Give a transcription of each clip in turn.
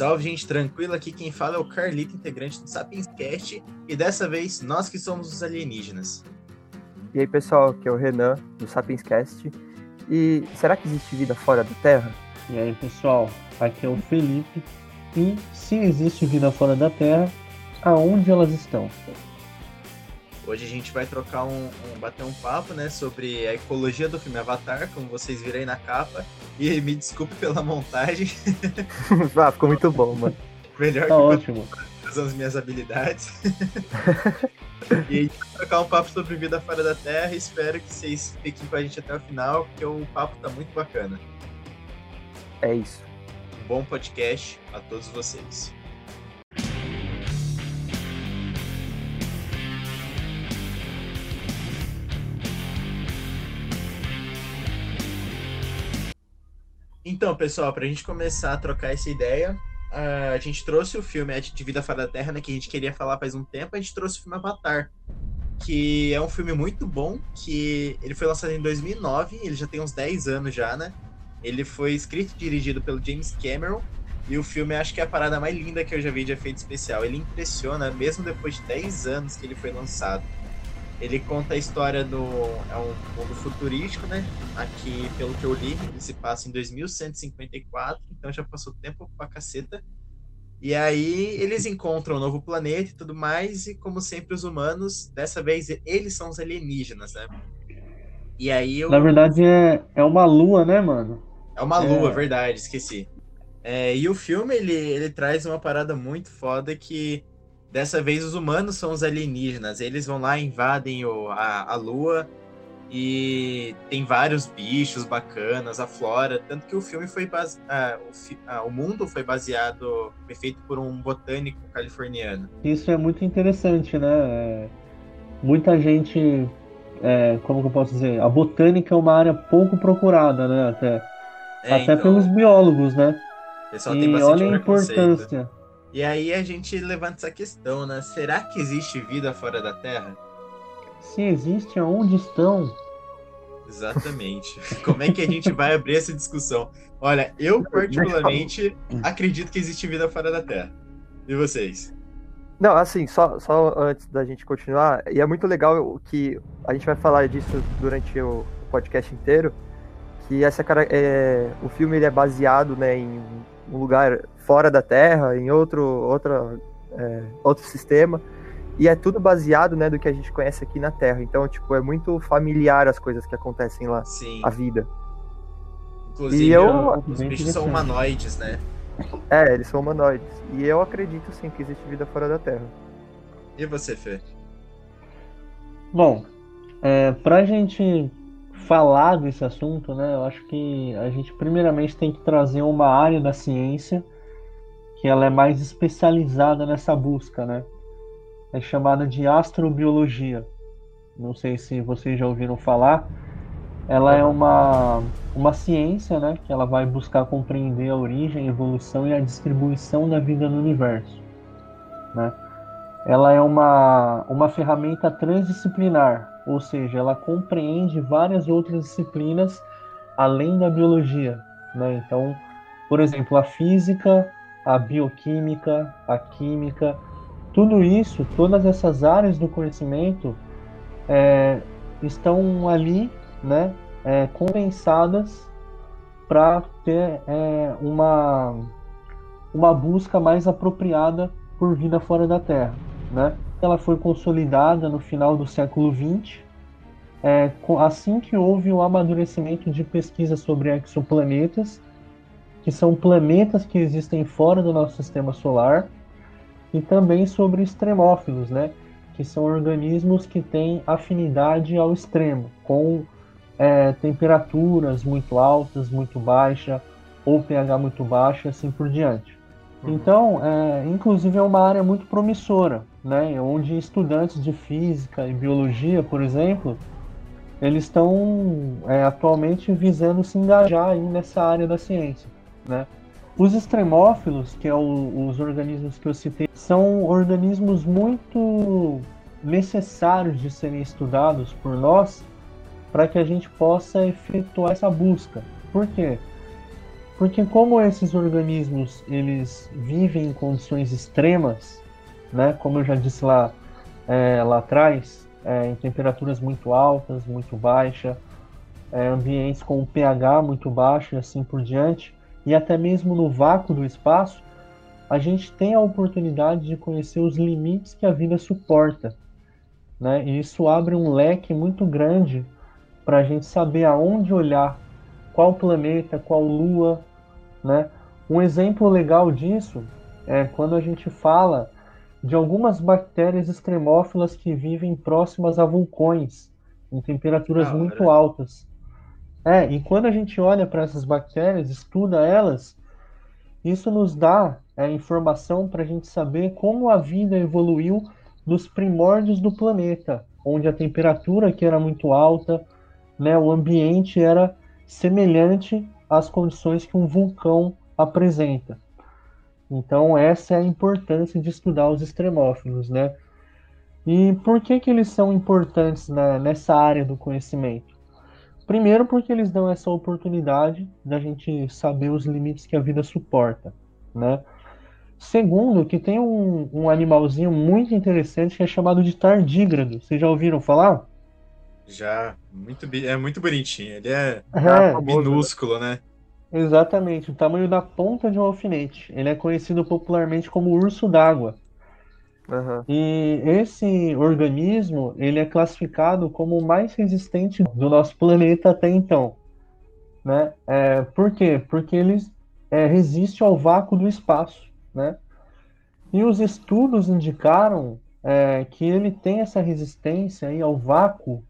Salve, gente tranquila. Aqui quem fala é o Carlito, integrante do Sapiens Cast, e dessa vez nós que somos os alienígenas. E aí, pessoal, aqui é o Renan, do Sapiens Cast. E será que existe vida fora da Terra? E aí, pessoal, aqui é o Felipe. E se existe vida fora da Terra, aonde elas estão? Hoje a gente vai trocar um, um, bater um papo, né, sobre a ecologia do filme Avatar, como vocês viram aí na capa. E me desculpe pela montagem. ah, ficou muito bom, mano. Melhor tá que ótimo. usando as minhas habilidades. e a gente vai trocar um papo sobre vida fora da Terra. Espero que vocês fiquem com a gente até o final, porque o papo tá muito bacana. É isso. Um bom podcast a todos vocês. Então, pessoal, para a gente começar a trocar essa ideia, a gente trouxe o filme de Vida Fora da Terra, né, que a gente queria falar faz um tempo, a gente trouxe o filme Avatar, que é um filme muito bom, que ele foi lançado em 2009, ele já tem uns 10 anos já, né? Ele foi escrito e dirigido pelo James Cameron, e o filme acho que é a parada mais linda que eu já vi de efeito especial. Ele impressiona, mesmo depois de 10 anos que ele foi lançado. Ele conta a história do. É um mundo futurístico, né? Aqui, pelo que eu li, ele se passa em 2154, então já passou tempo pra caceta. E aí eles encontram um novo planeta e tudo mais, e como sempre, os humanos, dessa vez eles são os alienígenas, né? E aí eu... Na verdade é, é uma lua, né, mano? É uma lua, é... verdade, esqueci. É, e o filme ele, ele traz uma parada muito foda que Dessa vez os humanos são os alienígenas. Eles vão lá, invadem o, a, a Lua e tem vários bichos bacanas, a flora. Tanto que o filme foi base... Ah, o, fi... ah, o, mundo foi baseado, foi feito por um botânico californiano. Isso é muito interessante, né? É... Muita gente, é... como que eu posso dizer? A botânica é uma área pouco procurada, né? Até, é, Até então... pelos biólogos, né? Pessoal e olha a importância. E aí a gente levanta essa questão, né? Será que existe vida fora da Terra? Se existe, aonde estão? Exatamente. Como é que a gente vai abrir essa discussão? Olha, eu particularmente acredito que existe vida fora da Terra. E vocês? Não, assim, só, só antes da gente continuar, e é muito legal que a gente vai falar disso durante o podcast inteiro, que essa cara, é, o filme ele é baseado né, em um lugar fora da Terra, em outro, outra, é, outro sistema. E é tudo baseado, né, do que a gente conhece aqui na Terra. Então, tipo, é muito familiar as coisas que acontecem lá. Sim. A vida. Inclusive, e eu, os bichos são humanoides, né? É, eles são humanoides. E eu acredito, sim, que existe vida fora da Terra. E você, Fê? Bom, é, pra gente falar desse assunto, né, eu acho que a gente primeiramente tem que trazer uma área da ciência que ela é mais especializada nessa busca, né? É chamada de astrobiologia. Não sei se vocês já ouviram falar. Ela é uma, uma ciência, né? Que ela vai buscar compreender a origem, a evolução e a distribuição da vida no universo, né? Ela é uma, uma ferramenta transdisciplinar, ou seja, ela compreende várias outras disciplinas além da biologia, né? Então, por exemplo, a física, a bioquímica, a química, tudo isso, todas essas áreas do conhecimento é, estão ali, né, é, para ter é, uma uma busca mais apropriada por vida fora da Terra, né? Ela foi consolidada no final do século XX, é, assim que houve o amadurecimento de pesquisas sobre exoplanetas que são planetas que existem fora do nosso sistema solar, e também sobre extremófilos, né, que são organismos que têm afinidade ao extremo, com é, temperaturas muito altas, muito baixa, ou pH muito baixo, e assim por diante. Uhum. Então, é, inclusive é uma área muito promissora, né, onde estudantes de física e biologia, por exemplo, eles estão é, atualmente visando se engajar nessa área da ciência. Né? Os extremófilos, que é o, os organismos que eu citei, são organismos muito necessários de serem estudados por nós para que a gente possa efetuar essa busca. Por quê? Porque como esses organismos eles vivem em condições extremas, né? Como eu já disse lá, é, lá atrás, é, em temperaturas muito altas, muito baixas, é, ambientes com pH muito baixo e assim por diante, e até mesmo no vácuo do espaço, a gente tem a oportunidade de conhecer os limites que a vida suporta. Né? E isso abre um leque muito grande para a gente saber aonde olhar, qual planeta, qual lua. Né? Um exemplo legal disso é quando a gente fala de algumas bactérias extremófilas que vivem próximas a vulcões, em temperaturas muito altas. É, e quando a gente olha para essas bactérias, estuda elas, isso nos dá é, informação para a gente saber como a vida evoluiu nos primórdios do planeta, onde a temperatura que era muito alta, né, o ambiente era semelhante às condições que um vulcão apresenta. Então essa é a importância de estudar os extremófilos, né? E por que que eles são importantes na, nessa área do conhecimento? Primeiro, porque eles dão essa oportunidade da gente saber os limites que a vida suporta, né? Segundo, que tem um, um animalzinho muito interessante que é chamado de tardígrado. Vocês já ouviram falar? Já, muito, é muito bonitinho. Ele é, é minúsculo, né? Exatamente, o tamanho da ponta de um alfinete. Ele é conhecido popularmente como urso d'água. Uhum. E esse organismo ele é classificado como o mais resistente do nosso planeta até então. Né? É, por quê? Porque ele é, resiste ao vácuo do espaço. Né? E os estudos indicaram é, que ele tem essa resistência aí ao vácuo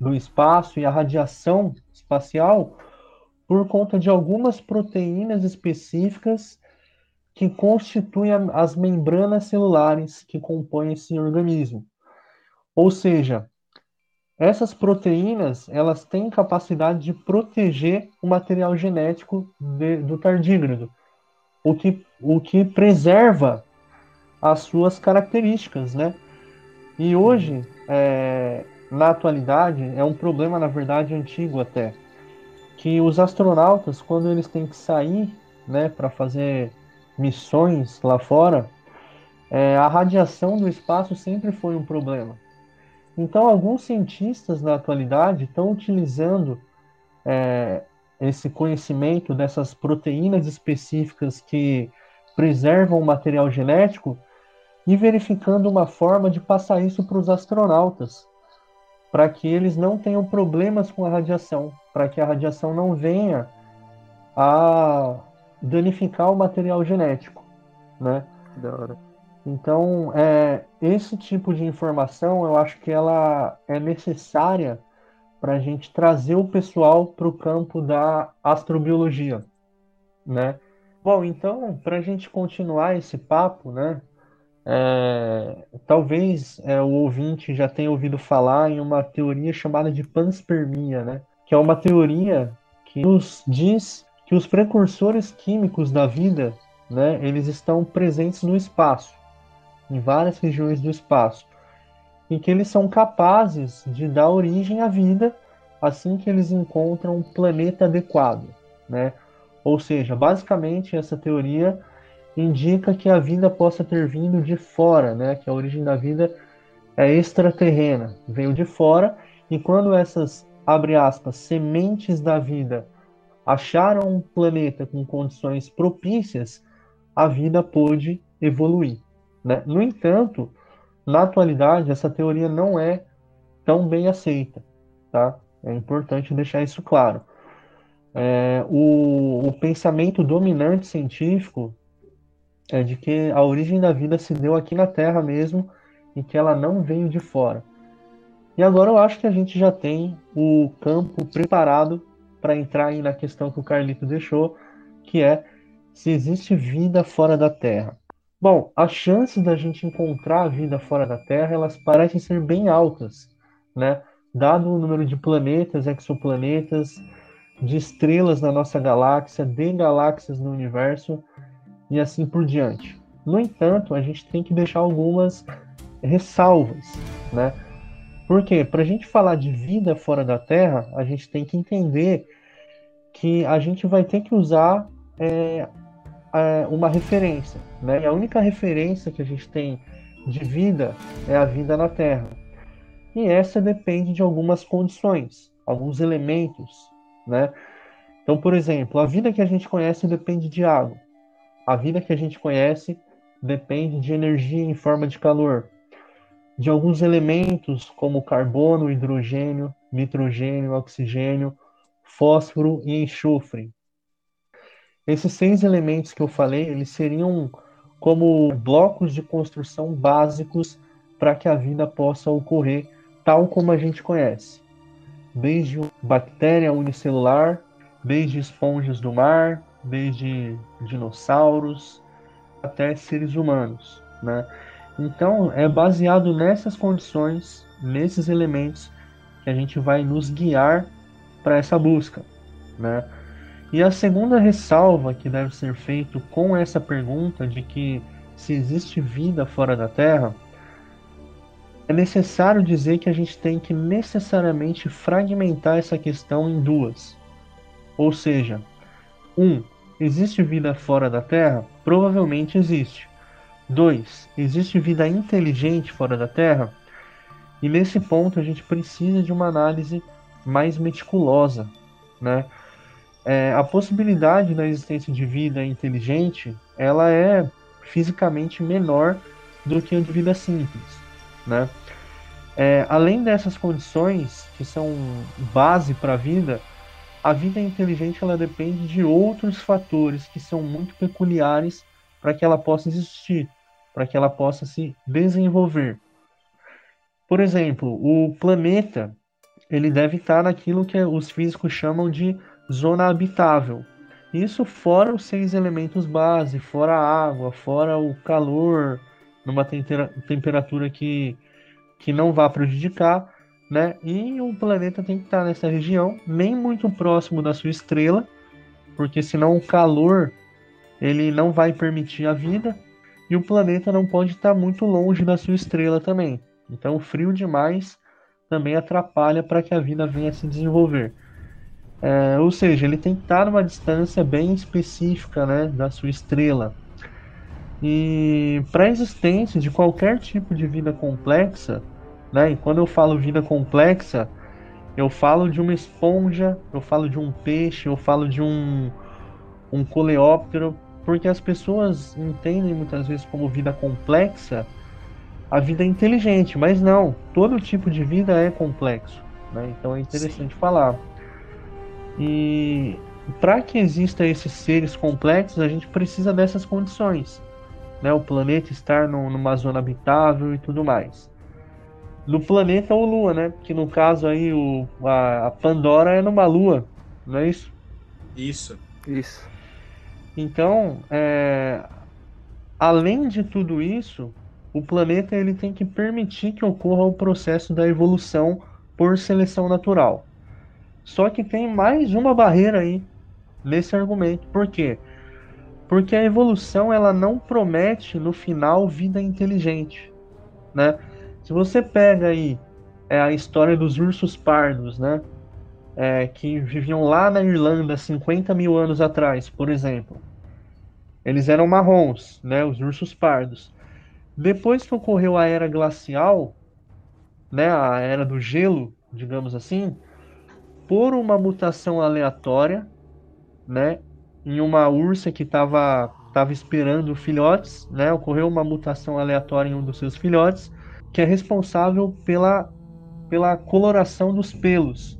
do espaço e à radiação espacial por conta de algumas proteínas específicas que constituem as membranas celulares que compõem esse organismo. Ou seja, essas proteínas elas têm capacidade de proteger o material genético de, do tardígrado, o que, o que preserva as suas características, né? E hoje, é, na atualidade, é um problema, na verdade, antigo até, que os astronautas, quando eles têm que sair, né, para fazer missões lá fora, é, a radiação do espaço sempre foi um problema. Então, alguns cientistas na atualidade estão utilizando é, esse conhecimento dessas proteínas específicas que preservam o material genético e verificando uma forma de passar isso para os astronautas, para que eles não tenham problemas com a radiação, para que a radiação não venha a danificar o material genético, né? Da hora. Então, é, esse tipo de informação, eu acho que ela é necessária para a gente trazer o pessoal para o campo da astrobiologia, né? Bom, então, para a gente continuar esse papo, né? É, talvez é, o ouvinte já tenha ouvido falar em uma teoria chamada de panspermia, né? Que é uma teoria que nos diz que os precursores químicos da vida, né, eles estão presentes no espaço, em várias regiões do espaço, e que eles são capazes de dar origem à vida assim que eles encontram um planeta adequado, né? Ou seja, basicamente essa teoria indica que a vida possa ter vindo de fora, né? Que a origem da vida é extraterrena, veio de fora, e quando essas abre aspas sementes da vida acharam um planeta com condições propícias, a vida pôde evoluir. Né? No entanto, na atualidade, essa teoria não é tão bem aceita. Tá? É importante deixar isso claro. É, o, o pensamento dominante científico é de que a origem da vida se deu aqui na Terra mesmo e que ela não veio de fora. E agora eu acho que a gente já tem o campo preparado para entrar aí na questão que o Carlito deixou, que é se existe vida fora da Terra. Bom, as chances da gente encontrar vida fora da Terra, elas parecem ser bem altas, né? Dado o número de planetas, exoplanetas, de estrelas na nossa galáxia, de galáxias no universo e assim por diante. No entanto, a gente tem que deixar algumas ressalvas, né? Porque para a gente falar de vida fora da Terra, a gente tem que entender que a gente vai ter que usar é, uma referência. Né? E a única referência que a gente tem de vida é a vida na Terra. E essa depende de algumas condições, alguns elementos. Né? Então, por exemplo, a vida que a gente conhece depende de água. A vida que a gente conhece depende de energia em forma de calor, de alguns elementos como carbono, hidrogênio, nitrogênio, oxigênio, fósforo e enxofre. Esses seis elementos que eu falei, eles seriam como blocos de construção básicos para que a vida possa ocorrer tal como a gente conhece. Desde bactéria unicelular, desde esponjas do mar, desde dinossauros até seres humanos, né? Então, é baseado nessas condições, nesses elementos que a gente vai nos guiar para essa busca, né? E a segunda ressalva que deve ser feito com essa pergunta de que se existe vida fora da Terra, é necessário dizer que a gente tem que necessariamente fragmentar essa questão em duas. Ou seja, um, existe vida fora da Terra? Provavelmente existe. 2. Existe vida inteligente fora da Terra? E nesse ponto a gente precisa de uma análise mais meticulosa, né? É, a possibilidade da existência de vida inteligente, ela é fisicamente menor do que a de vida simples, né? É, além dessas condições que são base para a vida, a vida inteligente ela depende de outros fatores que são muito peculiares para que ela possa existir, para que ela possa se desenvolver. Por exemplo, o planeta ele deve estar naquilo que os físicos chamam de zona habitável. Isso fora os seis elementos base, fora a água, fora o calor, numa temperatura que, que não vá prejudicar, né? E o planeta tem que estar nessa região, nem muito próximo da sua estrela, porque senão o calor ele não vai permitir a vida, e o planeta não pode estar muito longe da sua estrela também. Então, frio demais também atrapalha para que a vida venha a se desenvolver. É, ou seja, ele tem que estar numa distância bem específica né, da sua estrela. E para a existência de qualquer tipo de vida complexa, né, e quando eu falo vida complexa, eu falo de uma esponja, eu falo de um peixe, eu falo de um, um coleóptero, porque as pessoas entendem muitas vezes como vida complexa a vida é inteligente, mas não, todo tipo de vida é complexo. Né? Então é interessante Sim. falar. E para que exista esses seres complexos, a gente precisa dessas condições. Né? O planeta estar no, numa zona habitável e tudo mais. No planeta ou lua, né? Que no caso aí o, a, a Pandora é numa lua, não é isso? Isso. Isso. Então, é, além de tudo isso, o planeta ele tem que permitir que ocorra o processo da evolução por seleção natural. Só que tem mais uma barreira aí nesse argumento. Por quê? Porque a evolução ela não promete no final vida inteligente, né? Se você pega aí é, a história dos ursos pardos, né? É, que viviam lá na Irlanda 50 mil anos atrás, por exemplo. Eles eram marrons, né? Os ursos pardos. Depois que ocorreu a era glacial, né, a era do gelo, digamos assim, por uma mutação aleatória, né, em uma ursa que estava tava esperando filhotes, né, ocorreu uma mutação aleatória em um dos seus filhotes, que é responsável pela, pela coloração dos pelos.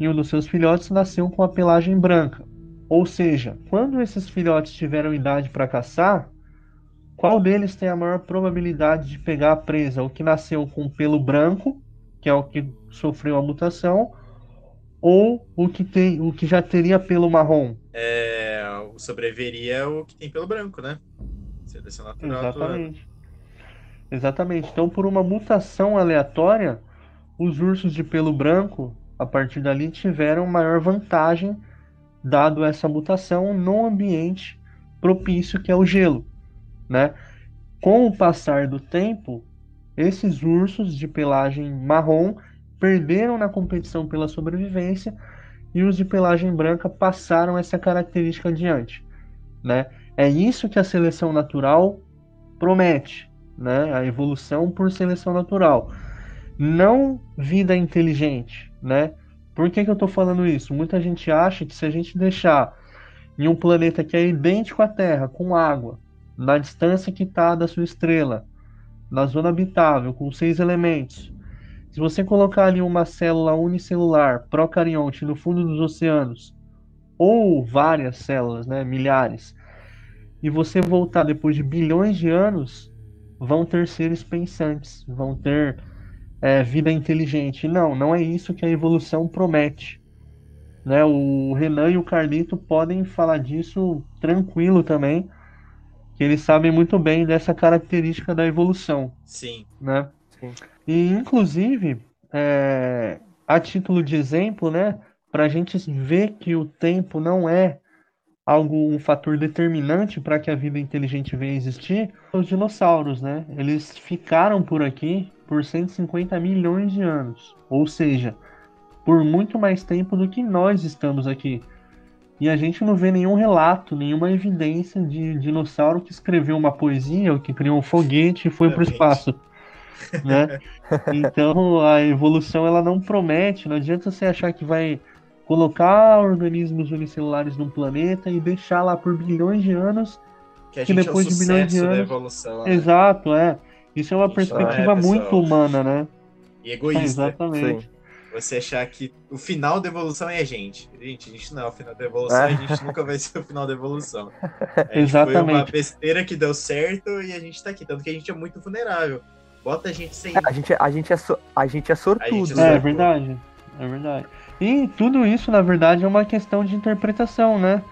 E um dos seus filhotes nasceu com a pelagem branca. Ou seja, quando esses filhotes tiveram idade para caçar, qual deles tem a maior probabilidade de pegar a presa? O que nasceu com pelo branco, que é o que sofreu a mutação, ou o que tem, o que já teria pelo marrom? É, sobreviveria o que tem pelo branco, né? Seleção natural. Exatamente. Exatamente. Então, por uma mutação aleatória, os ursos de pelo branco, a partir dali, tiveram maior vantagem, dado essa mutação, no ambiente propício que é o gelo né? Com o passar do tempo, esses ursos de pelagem marrom perderam na competição pela sobrevivência e os de pelagem branca passaram essa característica adiante. né? É isso que a seleção natural promete, né? A evolução por seleção natural. Não vida inteligente, né? Por que, que eu estou falando isso? Muita gente acha que se a gente deixar em um planeta que é idêntico à Terra, com água, na distância que está da sua estrela, na zona habitável, com seis elementos, se você colocar ali uma célula unicelular procarionte no fundo dos oceanos, ou várias células, né, milhares, e você voltar depois de bilhões de anos, vão ter seres pensantes, vão ter é, vida inteligente. Não, não é isso que a evolução promete. Né? O Renan e o Carlito podem falar disso tranquilo também, que eles sabem muito bem dessa característica da evolução. Sim. Né? Sim. E, inclusive, é, a título de exemplo, né, para a gente ver que o tempo não é algo um fator determinante para que a vida inteligente venha existir, os dinossauros, né? Eles ficaram por aqui por 150 milhões de anos, ou seja, por muito mais tempo do que nós estamos aqui. E a gente não vê nenhum relato, nenhuma evidência de dinossauro que escreveu uma poesia ou que criou um foguete e foi para o espaço. Né? Então a evolução ela não promete, não adianta você achar que vai colocar organismos unicelulares num planeta e deixar lá por bilhões de anos que, que depois é de bilhões de anos evolução, né? exato é isso é uma perspectiva é, muito humana né? E egoísta. É, exatamente. Sim. você achar que o final da evolução é a gente. Gente a gente não é o final da evolução é. a gente nunca vai ser o final da evolução. A exatamente foi uma besteira que deu certo e a gente tá aqui. Tanto que a gente é muito vulnerável. Bota a gente sem a gente a gente é so, a gente é sortudo gente é, é verdade. É verdade. E tudo isso, na verdade, é uma questão de interpretação, né?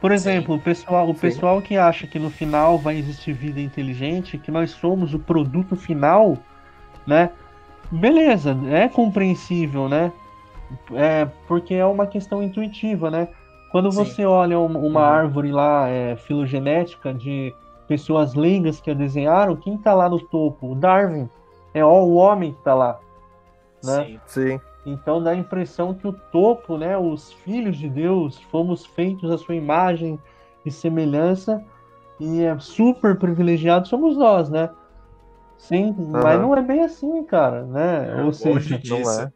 Por exemplo, Sim. o pessoal, o pessoal que acha que no final vai existir vida inteligente, que nós somos o produto final, né? Beleza, é compreensível, né? É, porque é uma questão intuitiva, né? Quando Sim. você olha uma, uhum. árvore lá, é, filogenética, de pessoas leigas que a desenharam, quem tá lá no topo? O Darwin. É o homem que tá lá. Né? Sim. Sim. Então dá a impressão que o topo, né, os filhos de Deus, fomos feitos à sua imagem e semelhança e é super privilegiado somos nós, né? Sim, uhum. mas não é bem assim, cara, né? É, Ou seja, disso. não é.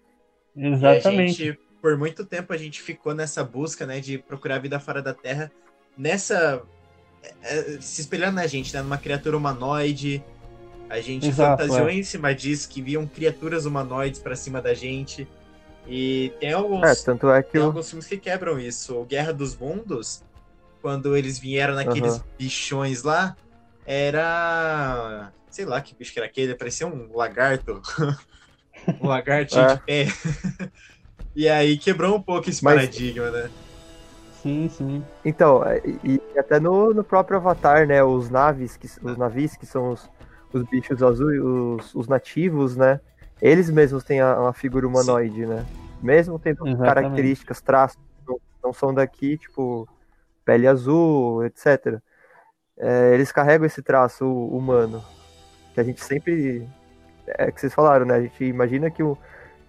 Exatamente. Gente, por muito tempo a gente ficou nessa busca, né, de procurar vida fora da Terra, nessa é, é, se espelhando na gente, né, numa criatura humanoide, a gente Exato, fantasiou é. em cima disso, que viam criaturas humanoides para cima da gente. E tem alguns, é, tanto é que tem eu... alguns filmes que quebram isso. O Guerra dos Mundos, quando eles vieram naqueles uhum. bichões lá, era. Sei lá que bicho que era aquele, parecia um lagarto. um lagarto é. de pé. e aí quebrou um pouco esse Mas... paradigma, né? Sim, sim. Então, é, e, e até no, no próprio Avatar, né? Os naves, que, os navios, que são os, os bichos azuis, os, os nativos, né? Eles mesmos têm a, uma figura humanoide, Sim. né? Mesmo tendo Exatamente. características, traços não, não são daqui, tipo pele azul, etc. É, eles carregam esse traço humano que a gente sempre é que vocês falaram, né? A gente imagina que, o,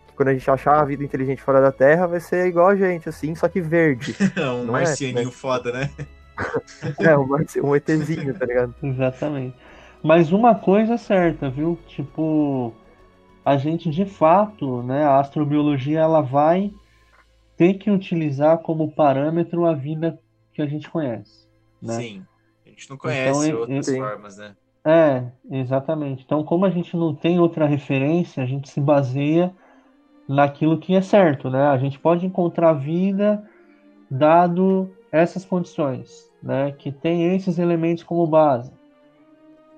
que quando a gente achar a vida inteligente fora da Terra vai ser igual a gente, assim, só que verde. um marcianinho é, né? foda, né? é, um, um ETzinho, tá ligado? Exatamente. Mas uma coisa é certa, viu? Tipo, a gente de fato, né, a astrobiologia ela vai ter que utilizar como parâmetro a vida que a gente conhece. Né? Sim. A gente não conhece então, outras formas, né? É, exatamente. Então, como a gente não tem outra referência, a gente se baseia naquilo que é certo, né? A gente pode encontrar vida dado essas condições, né? Que tem esses elementos como base.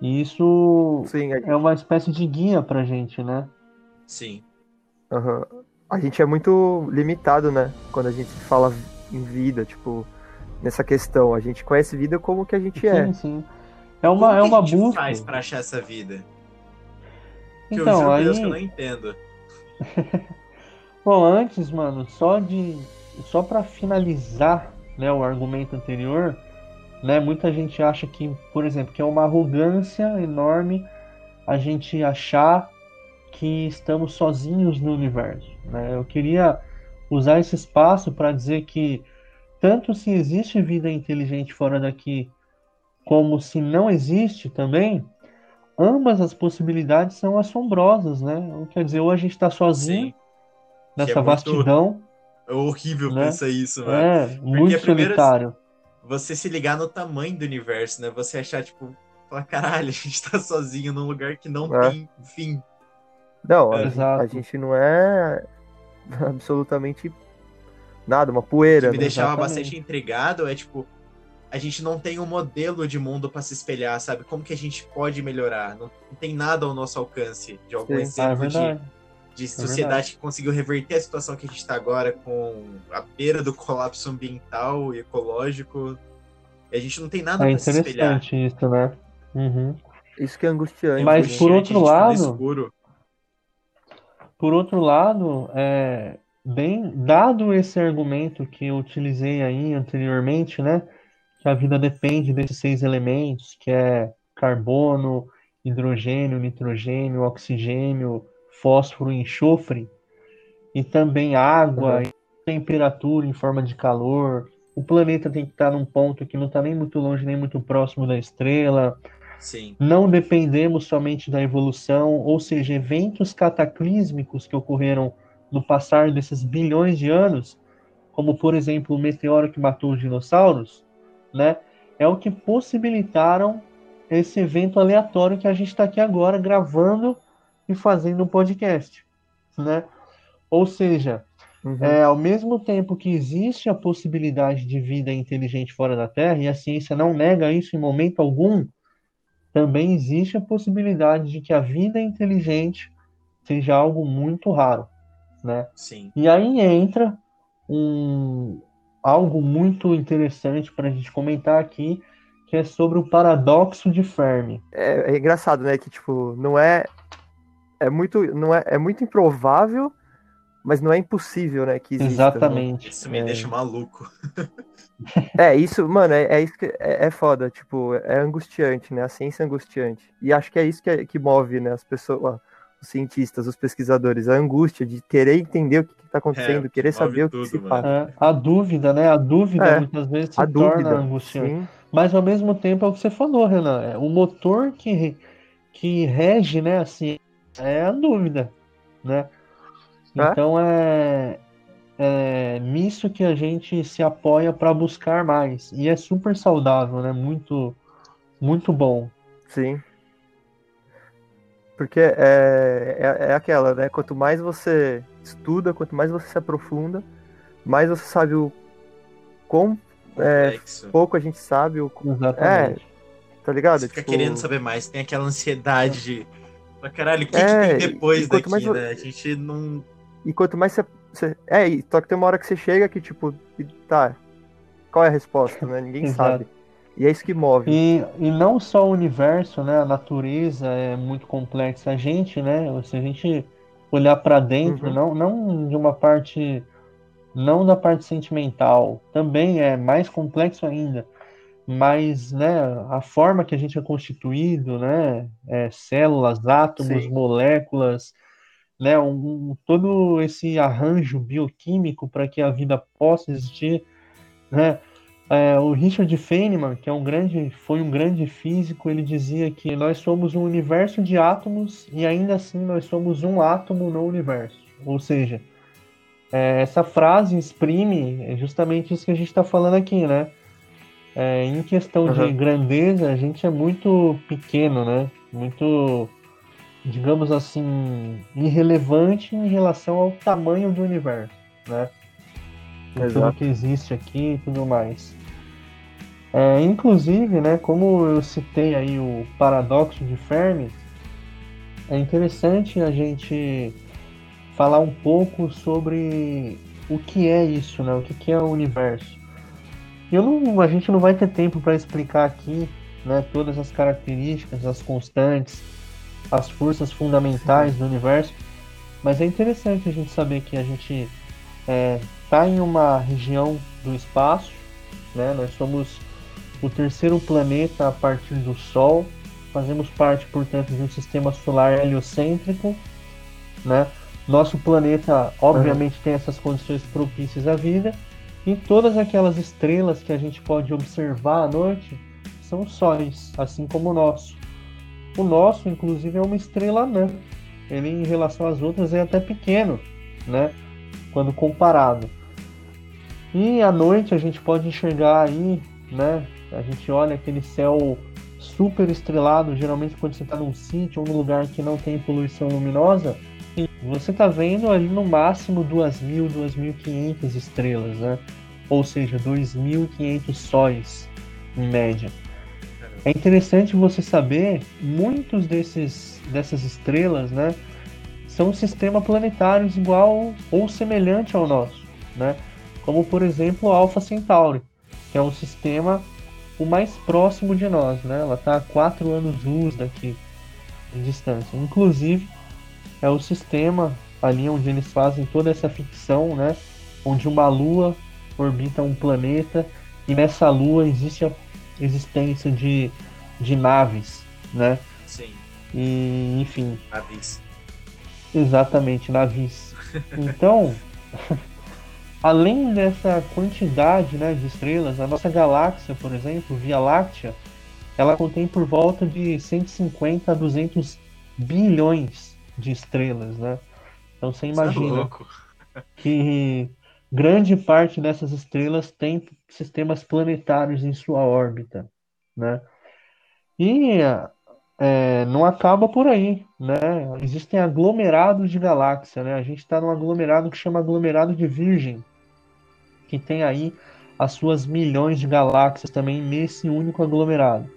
E isso Sim, é uma espécie de guia pra gente, né? Sim. Uhum. A gente é muito limitado, né? Quando a gente fala em vida, tipo, nessa questão. A gente conhece vida como que a gente sim, é. Sim, sim. É uma, como é uma que a gente busca. faz pra achar essa vida? Que então, eu aí... Deus que eu não entendo. Bom, antes, mano, só de. Só pra finalizar né, o argumento anterior, né? Muita gente acha que, por exemplo, que é uma arrogância enorme a gente achar que estamos sozinhos no universo. Né? Eu queria usar esse espaço para dizer que tanto se existe vida inteligente fora daqui, como se não existe também, ambas as possibilidades são assombrosas, né? Quer dizer, ou a gente está sozinho Sim. nessa é muito- vastidão, É horrível Né? pensar isso, mano. é, muito a primeira- solitário. Você se ligar no tamanho do universo, né? Você achar, tipo, falar, caralho, a gente tá sozinho num lugar que não É. tem fim. Não, a, É. gente, Exato. a gente não é absolutamente nada, uma poeira. que me né? deixava Exatamente. bastante intrigado é tipo a gente não tem um modelo de mundo pra se espelhar, sabe? Como que a gente pode melhorar? Não, não tem nada ao nosso alcance de algum Sim. Ah, é exemplo de. De sociedade verdade. que conseguiu reverter a situação que a gente está agora com a beira do colapso ambiental e ecológico. E a gente não tem nada É se espelhar. interessante isso, né? Uhum. Isso que é angustiante. Mas né? por outro tá lado- escuro. Por outro lado, é, bem dado esse argumento que eu utilizei aí anteriormente, né, que a vida depende desses seis elementos, que é carbono, hidrogênio, nitrogênio, oxigênio, fósforo e enxofre, e também água, Uhum. temperatura em forma de calor. O planeta tem que estar num ponto que não está nem muito longe nem muito próximo da estrela Sim. não dependemos somente da evolução, ou seja, eventos cataclísmicos que ocorreram no passar desses bilhões de anos, como por exemplo o meteoro que matou os dinossauros, né, é o que possibilitaram esse evento aleatório que a gente está aqui agora gravando e fazendo um podcast, né? Ou seja, Uhum. é, ao mesmo tempo que existe a possibilidade de vida inteligente fora da Terra, e a ciência não nega isso em momento algum, também existe a possibilidade de que a vida inteligente seja algo muito raro, né? Sim. E aí entra um, algo muito interessante para a gente comentar aqui, que é sobre o paradoxo de Fermi. É, é engraçado, né? Que, tipo, não é. É muito, não é, é muito improvável, mas não é impossível, né? Que exista, né? Exatamente. Isso me É, deixa maluco. É, isso, mano, é, é isso que é, é foda, tipo, é angustiante, né? A ciência é angustiante. E acho que é isso que, é- que move, né, as pessoas, os cientistas, os pesquisadores, a angústia de querer entender o que, que tá acontecendo, É, querer saber o que tudo, se mano. passa. é, a dúvida, né? A dúvida É, muitas vezes se A torna dúvida, angustiante. sim, Mas ao mesmo tempo é o que você falou, Renan. É, o motor que, que rege né, a ciência é a dúvida. Né? É? Então é, é nisso que a gente se apoia para buscar mais. E é super saudável, né? Muito, muito bom. sim. Porque é, é, é aquela, né? Quanto mais você estuda, quanto mais você se aprofunda, mais você sabe o quão É, pouco a gente sabe, o, Exatamente. tá ligado? Você fica Tipo, querendo saber mais, tem aquela ansiedade de. "Mas, Caralho, o que, É, que tem depois e quanto daqui, mais né? A gente não. E quanto mais você, É, e só que tem uma hora que você chega que, tipo, tá. Qual é a resposta, né? Ninguém sabe. E é isso que move. E, e não só o universo, né? A natureza é muito complexa. A gente, né? Se a gente olhar para dentro, Uhum. não, não de uma parte, não da parte sentimental, também é mais complexo ainda. Mas, né? A forma que a gente é constituído, né? é, células, átomos, Sim. moléculas, né? Um, todo esse arranjo bioquímico para que a vida possa existir, né? É, o Richard Feynman, que é um grande, foi um grande físico, ele dizia que nós somos um universo de átomos e ainda assim nós somos um átomo no universo. Ou seja, é, essa frase exprime justamente isso que a gente está falando aqui, né? É, em questão de Uhum. grandeza, a gente é muito pequeno, né? Muito, digamos assim, irrelevante em relação ao tamanho do universo, né? de tudo Exato. que existe aqui e tudo mais. É, inclusive, né, como eu citei aí o paradoxo de Fermi, é interessante a gente falar um pouco sobre o que é isso, né, o que que é o universo. Eu não, a gente não vai ter tempo para explicar aqui, né, todas as características, as constantes, as forças fundamentais do universo, mas é interessante a gente saber que a gente é, está em uma região do espaço, né? Nós somos o terceiro planeta a partir do Sol, fazemos parte, portanto, de um sistema solar heliocêntrico, né? Nosso planeta, obviamente, tem essas condições propícias à vida, E todas aquelas estrelas que a gente pode observar à noite são sóis, assim como o nosso. O nosso, inclusive, é uma estrela anã. Ele, em relação às outras, é até pequeno, né? Quando comparado. E à noite a gente pode enxergar aí, né? A gente olha aquele céu super estrelado, geralmente quando você está num sítio ou num lugar que não tem poluição luminosa, você está vendo ali no máximo 2.000, 2.500 estrelas, né? Ou seja, 2.500 sóis em média. É interessante você saber, muitos desses dessas estrelas, né, são sistemas planetários igual ou semelhante ao nosso, né? Como por exemplo, Alpha Centauri, que é um sistema o mais próximo de nós, né? Ela está a 4 anos-luz daqui de distância. Inclusive, é o sistema ali onde eles fazem toda essa ficção, né? Onde uma lua orbita um planeta e nessa lua existe a existência de, de naves, né? Sim. E, enfim. Naves. Exatamente, navios. Então, além dessa quantidade né, de estrelas, a nossa galáxia, por exemplo, Via Láctea, ela contém por volta de 150 a 200 bilhões de estrelas, né? Então você é imagina é que grande parte dessas estrelas tem sistemas planetários em sua órbita, né? E é, não acaba por aí, né? Existem aglomerados de galáxia, né? A gente está num aglomerado que chama aglomerado de Virgem, que tem aí as suas milhões de galáxias também nesse único aglomerado.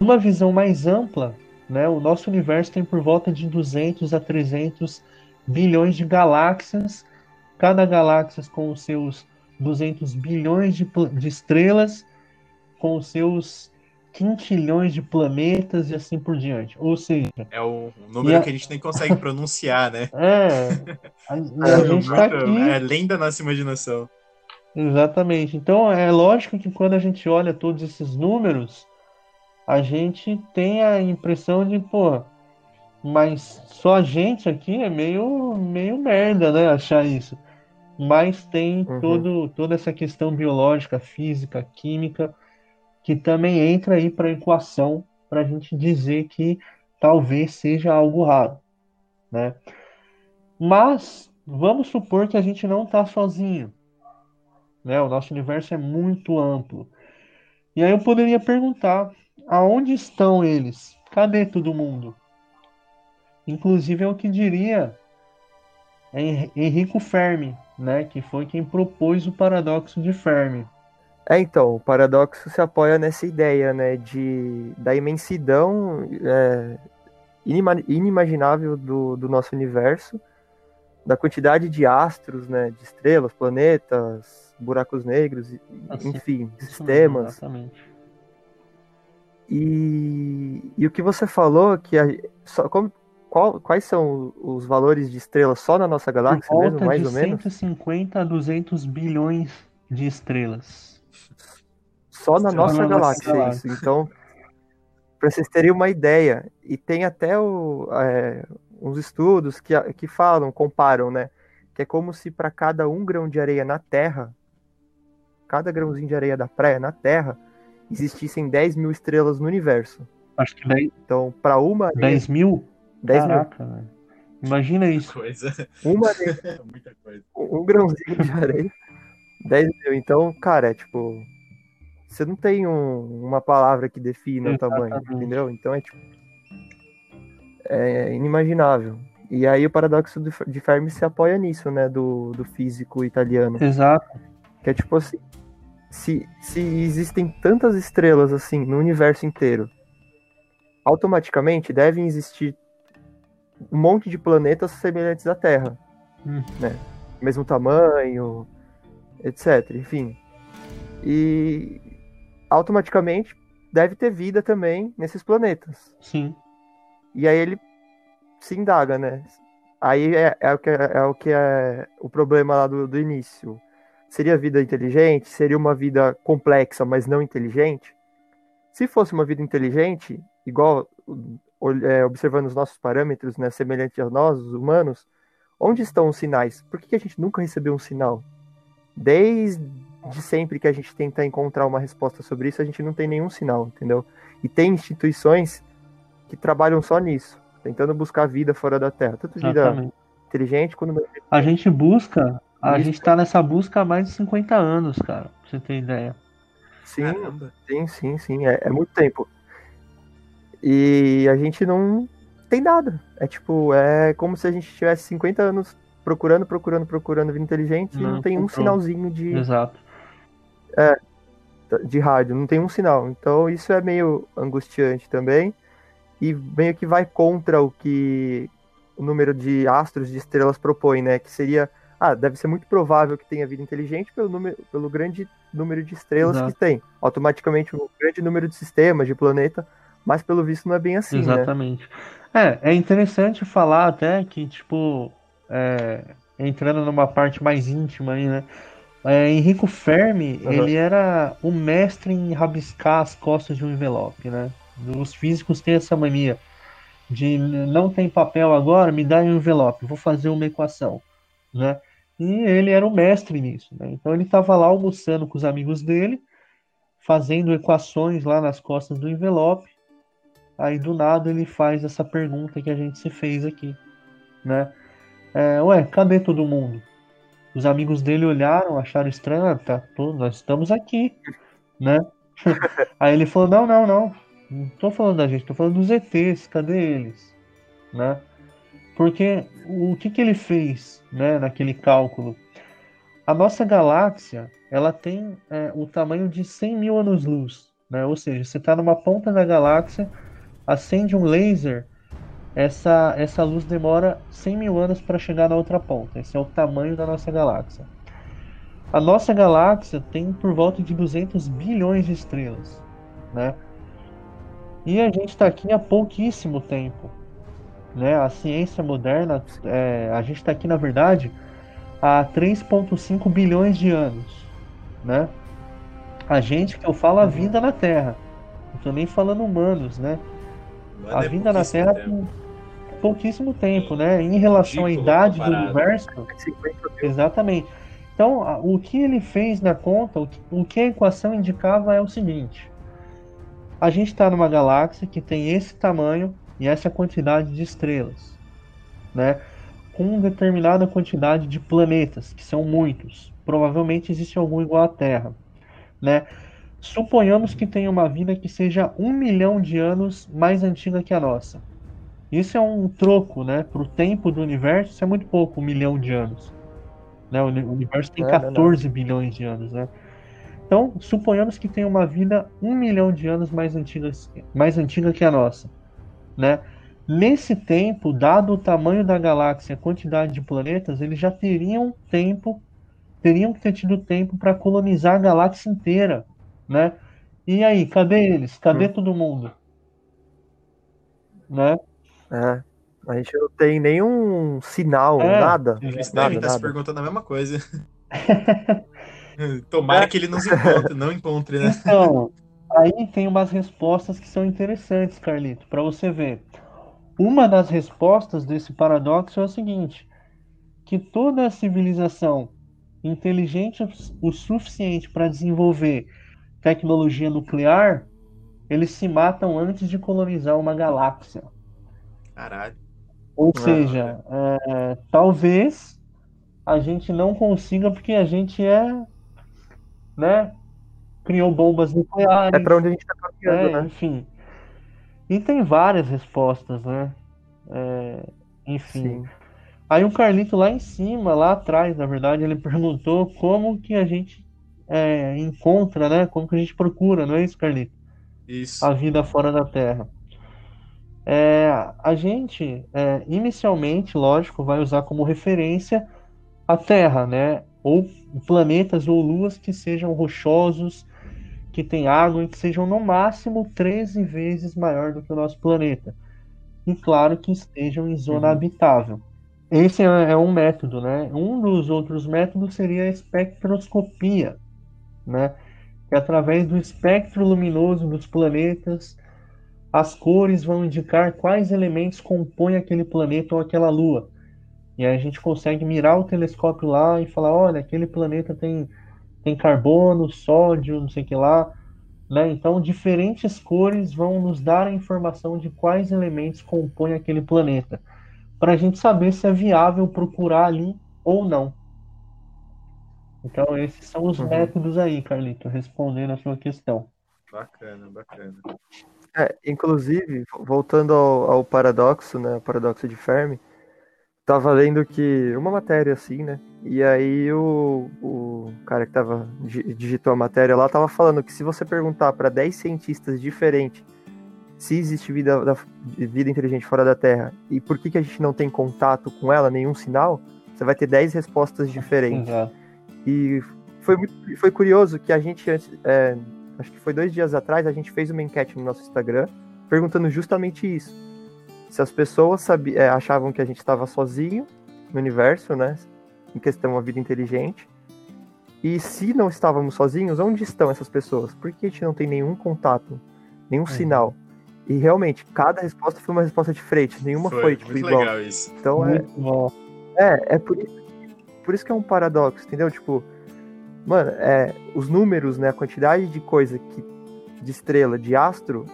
Uma visão mais ampla, né? O nosso universo tem por volta de 200 a 300 bilhões de galáxias, cada galáxia com os seus 200 bilhões de, de estrelas, com os seus quintilhões de planetas e assim por diante. Ou seja. É o número a... que a gente nem consegue pronunciar, né? É. A, a é, gente tá aqui... é além da nossa imaginação. Exatamente. Então é lógico que quando a gente olha todos esses números, a gente tem a impressão de, pô, mas só a gente aqui é meio, meio merda, né? Achar isso. Mas tem uhum. todo, toda essa questão biológica, física, química que também entra aí para a equação para a gente dizer que talvez seja algo raro, né? Mas vamos supor que a gente não está sozinho, né? O nosso universo é muito amplo. E aí eu poderia perguntar, aonde estão eles? Cadê todo mundo? Inclusive é o que diria Henrico Fermi, né? Que foi quem propôs o paradoxo de Fermi. É, então, o paradoxo se apoia nessa ideia, né, de, da imensidão é, inima, inimaginável do, do nosso universo, da quantidade de astros, né, de estrelas, planetas, buracos negros, assim, enfim, sistemas. Exatamente. E, e o que você falou, que a, só, como, qual, quais são os valores de estrelas só na nossa galáxia mesmo, mais ou menos? 150 a 200 bilhões de estrelas. Só na Só nossa na galáxia, nossa isso. Então, para vocês terem uma ideia, e tem até o, é, uns estudos que, que falam, comparam, né? Que é como se para cada um grão de areia na Terra, cada grãozinho de areia da praia na Terra, existissem 10 mil estrelas no universo. Acho que 10. Então, para uma. Areia, 10 mil? 10 Caraca, mil. Imagina isso. Coisa. Uma areia, Muita coisa. Um grãozinho de areia. 10 mil. Então, cara, é tipo você não tem um, uma palavra que defina o tamanho, entendeu? Então é tipo. É inimaginável. E aí o paradoxo de Fermi se apoia nisso, né? Do, do físico italiano. Exato. Que é tipo assim. Se, se existem tantas estrelas assim no universo inteiro, automaticamente devem existir um monte de planetas semelhantes à Terra. Hum. Né? Mesmo tamanho, etc. Enfim. E automaticamente deve ter vida também nesses planetas. Sim. E aí ele se indaga, né? Aí é, é o, que é, é, o que é o problema lá do, do início. Seria vida inteligente? Seria uma vida complexa, mas não inteligente? Se fosse uma vida inteligente, igual é, observando os nossos parâmetros, né, semelhante a nós, os humanos, onde estão os sinais? Por que, a gente nunca recebeu um sinal? desde sempre que a gente tenta encontrar uma resposta sobre isso, a gente não tem nenhum sinal, entendeu? E tem instituições que trabalham só nisso, tentando buscar vida fora da Terra, tanto vida Exatamente. inteligente quanto A gente busca, a Isso. gente tá nessa busca há mais de 50 anos, cara, pra você ter ideia. sim, Caramba. sim, sim, sim, é, é muito tempo. E a gente não tem nada. É tipo, é como se a gente tivesse 50 anos procurando, procurando, procurando vida inteligente e Não não tem um sinalzinho de, Exato. de rádio, não tem um sinal. Então isso é meio angustiante também. E meio que vai contra o que o número de astros, de estrelas propõe, né? Que seria. Ah, deve ser muito provável que tenha vida inteligente pelo, número, pelo grande número de estrelas Exato. que tem. Automaticamente, o grande número de sistemas, de planeta, mas pelo visto não é bem assim, né? Exatamente. É, é interessante falar até que, tipo, é, entrando numa parte mais íntima aí, né? É, Enrico Fermi, Uhum. ele era o mestre em rabiscar as costas de um envelope, né? Os físicos têm essa mania de não tem papel agora, me dá um envelope, vou fazer uma equação, né? E ele era o mestre nisso, né? Então ele estava lá almoçando com os amigos dele, fazendo equações lá nas costas do envelope. Aí do nada ele faz essa pergunta que a gente se fez aqui, né? É, Ué, cadê todo mundo? Os amigos dele olharam, acharam estranho, ah, tá, pô, nós estamos aqui, né? Aí ele falou, não, não, não, não tô falando da gente, tô falando dos ETs, cadê eles? Né? Porque o que que ele fez, né, naquele cálculo? A nossa galáxia, ela tem é, o tamanho de 100 mil anos-luz, né? Ou seja, você está numa ponta da galáxia, acende um laser, essa, essa luz demora 100 mil anos para chegar na outra ponta. Esse é o tamanho da nossa galáxia. A nossa galáxia tem por volta de 200 bilhões de estrelas, né? E a gente está aqui há pouquíssimo tempo, né? A ciência moderna, é, a gente está aqui na verdade há 3,5 bilhões de anos, né? A gente que eu falo a vida na Terra, não tô nem falando humanos, né? Mano, A é vida na Terra tempo. tem pouquíssimo tempo, né? Em relação à idade do universo, 50 mil. exatamente. Então, o que ele fez na conta, o que, o que a equação indicava é o seguinte: a gente está numa galáxia que tem esse tamanho e essa quantidade de estrelas, né? Com determinada quantidade de planetas, que são muitos. Provavelmente existe algum igual à Terra, né? Suponhamos que tenha uma vida que seja um milhão de anos mais antiga que a nossa. Isso é um troco, né? Para o tempo do universo, isso é muito pouco, um milhão de anos. Né? O uni- o universo tem Não, não, não. 14 bilhões de anos, né? Então, suponhamos que tenha uma vida um milhão de anos mais antiga, mais antiga que a nossa, né? Nesse tempo, dado o tamanho da galáxia, e a quantidade de planetas, eles já teriam tempo, teriam que ter tido tempo para colonizar a galáxia inteira, né? E aí, cadê eles? Cadê todo mundo? Né? É. A gente não tem nenhum sinal, É, nada. Eles nada, devem estar se perguntando a mesma coisa. Tomara que ele nos encontre, não encontre, né? Então, aí tem umas respostas que são interessantes, Carlito, para você ver. Uma das respostas desse paradoxo é o seguinte: que toda civilização inteligente o suficiente para desenvolver tecnologia nuclear, eles se matam antes de colonizar uma galáxia. Caralho. Ou Ah, seja, é, talvez a gente não consiga porque a gente é, né, criou bombas nucleares. É pra onde a gente tá caminhando, É, né? enfim. E tem várias respostas, né? É, enfim. Sim. Aí o Carlito lá em cima, lá atrás, na verdade, ele perguntou como que a gente é, encontra, né? Como que a gente procura, não é isso, Carlito? Isso. A vida fora da Terra. É, a gente, é, inicialmente, lógico, vai usar como referência a Terra, né? Ou planetas ou luas que sejam rochosos, que tem água e que sejam no máximo 13 vezes maior do que o nosso planeta. E claro que estejam em zona Uhum. habitável. Esse é, é um método, né? Um dos outros métodos seria a espectroscopia, né? Que através do espectro luminoso dos planetas, as cores vão indicar quais elementos compõem aquele planeta ou aquela lua. E aí a gente consegue mirar o telescópio lá e falar, olha, aquele planeta tem, tem carbono, sódio, não sei o que lá. Né? Então, diferentes cores vão nos dar a informação de quais elementos compõem aquele planeta, para a gente saber se é viável procurar ali ou não. Então, esses são os uhum. métodos aí, Carlito, respondendo a sua questão. Bacana, bacana. É, inclusive, voltando ao, ao paradoxo, né, o paradoxo de Fermi, tava lendo que uma matéria assim, né? E aí o, o cara que tava digitou a matéria lá tava falando que se você perguntar para 10 cientistas diferentes se existe vida, da, vida inteligente fora da Terra e por que, que a gente não tem contato com ela, nenhum sinal, você vai ter 10 respostas diferentes. Uhum. E foi, foi curioso que a gente, é, acho que foi dois dias atrás, a gente fez uma enquete no nosso Instagram perguntando justamente isso se as pessoas sabi, é, achavam que a gente estava sozinho no universo, né? Em questão a vida inteligente. E se não estávamos sozinhos, onde estão essas pessoas? Por que a gente não tem nenhum contato, nenhum é. sinal? E realmente, cada resposta foi uma resposta diferente, nenhuma foi, foi tipo, igual. Legal isso. Então é, é, é por isso, por isso que é um paradoxo, entendeu? Tipo, mano, é, os números, né, a quantidade de coisa que de estrela, de astro,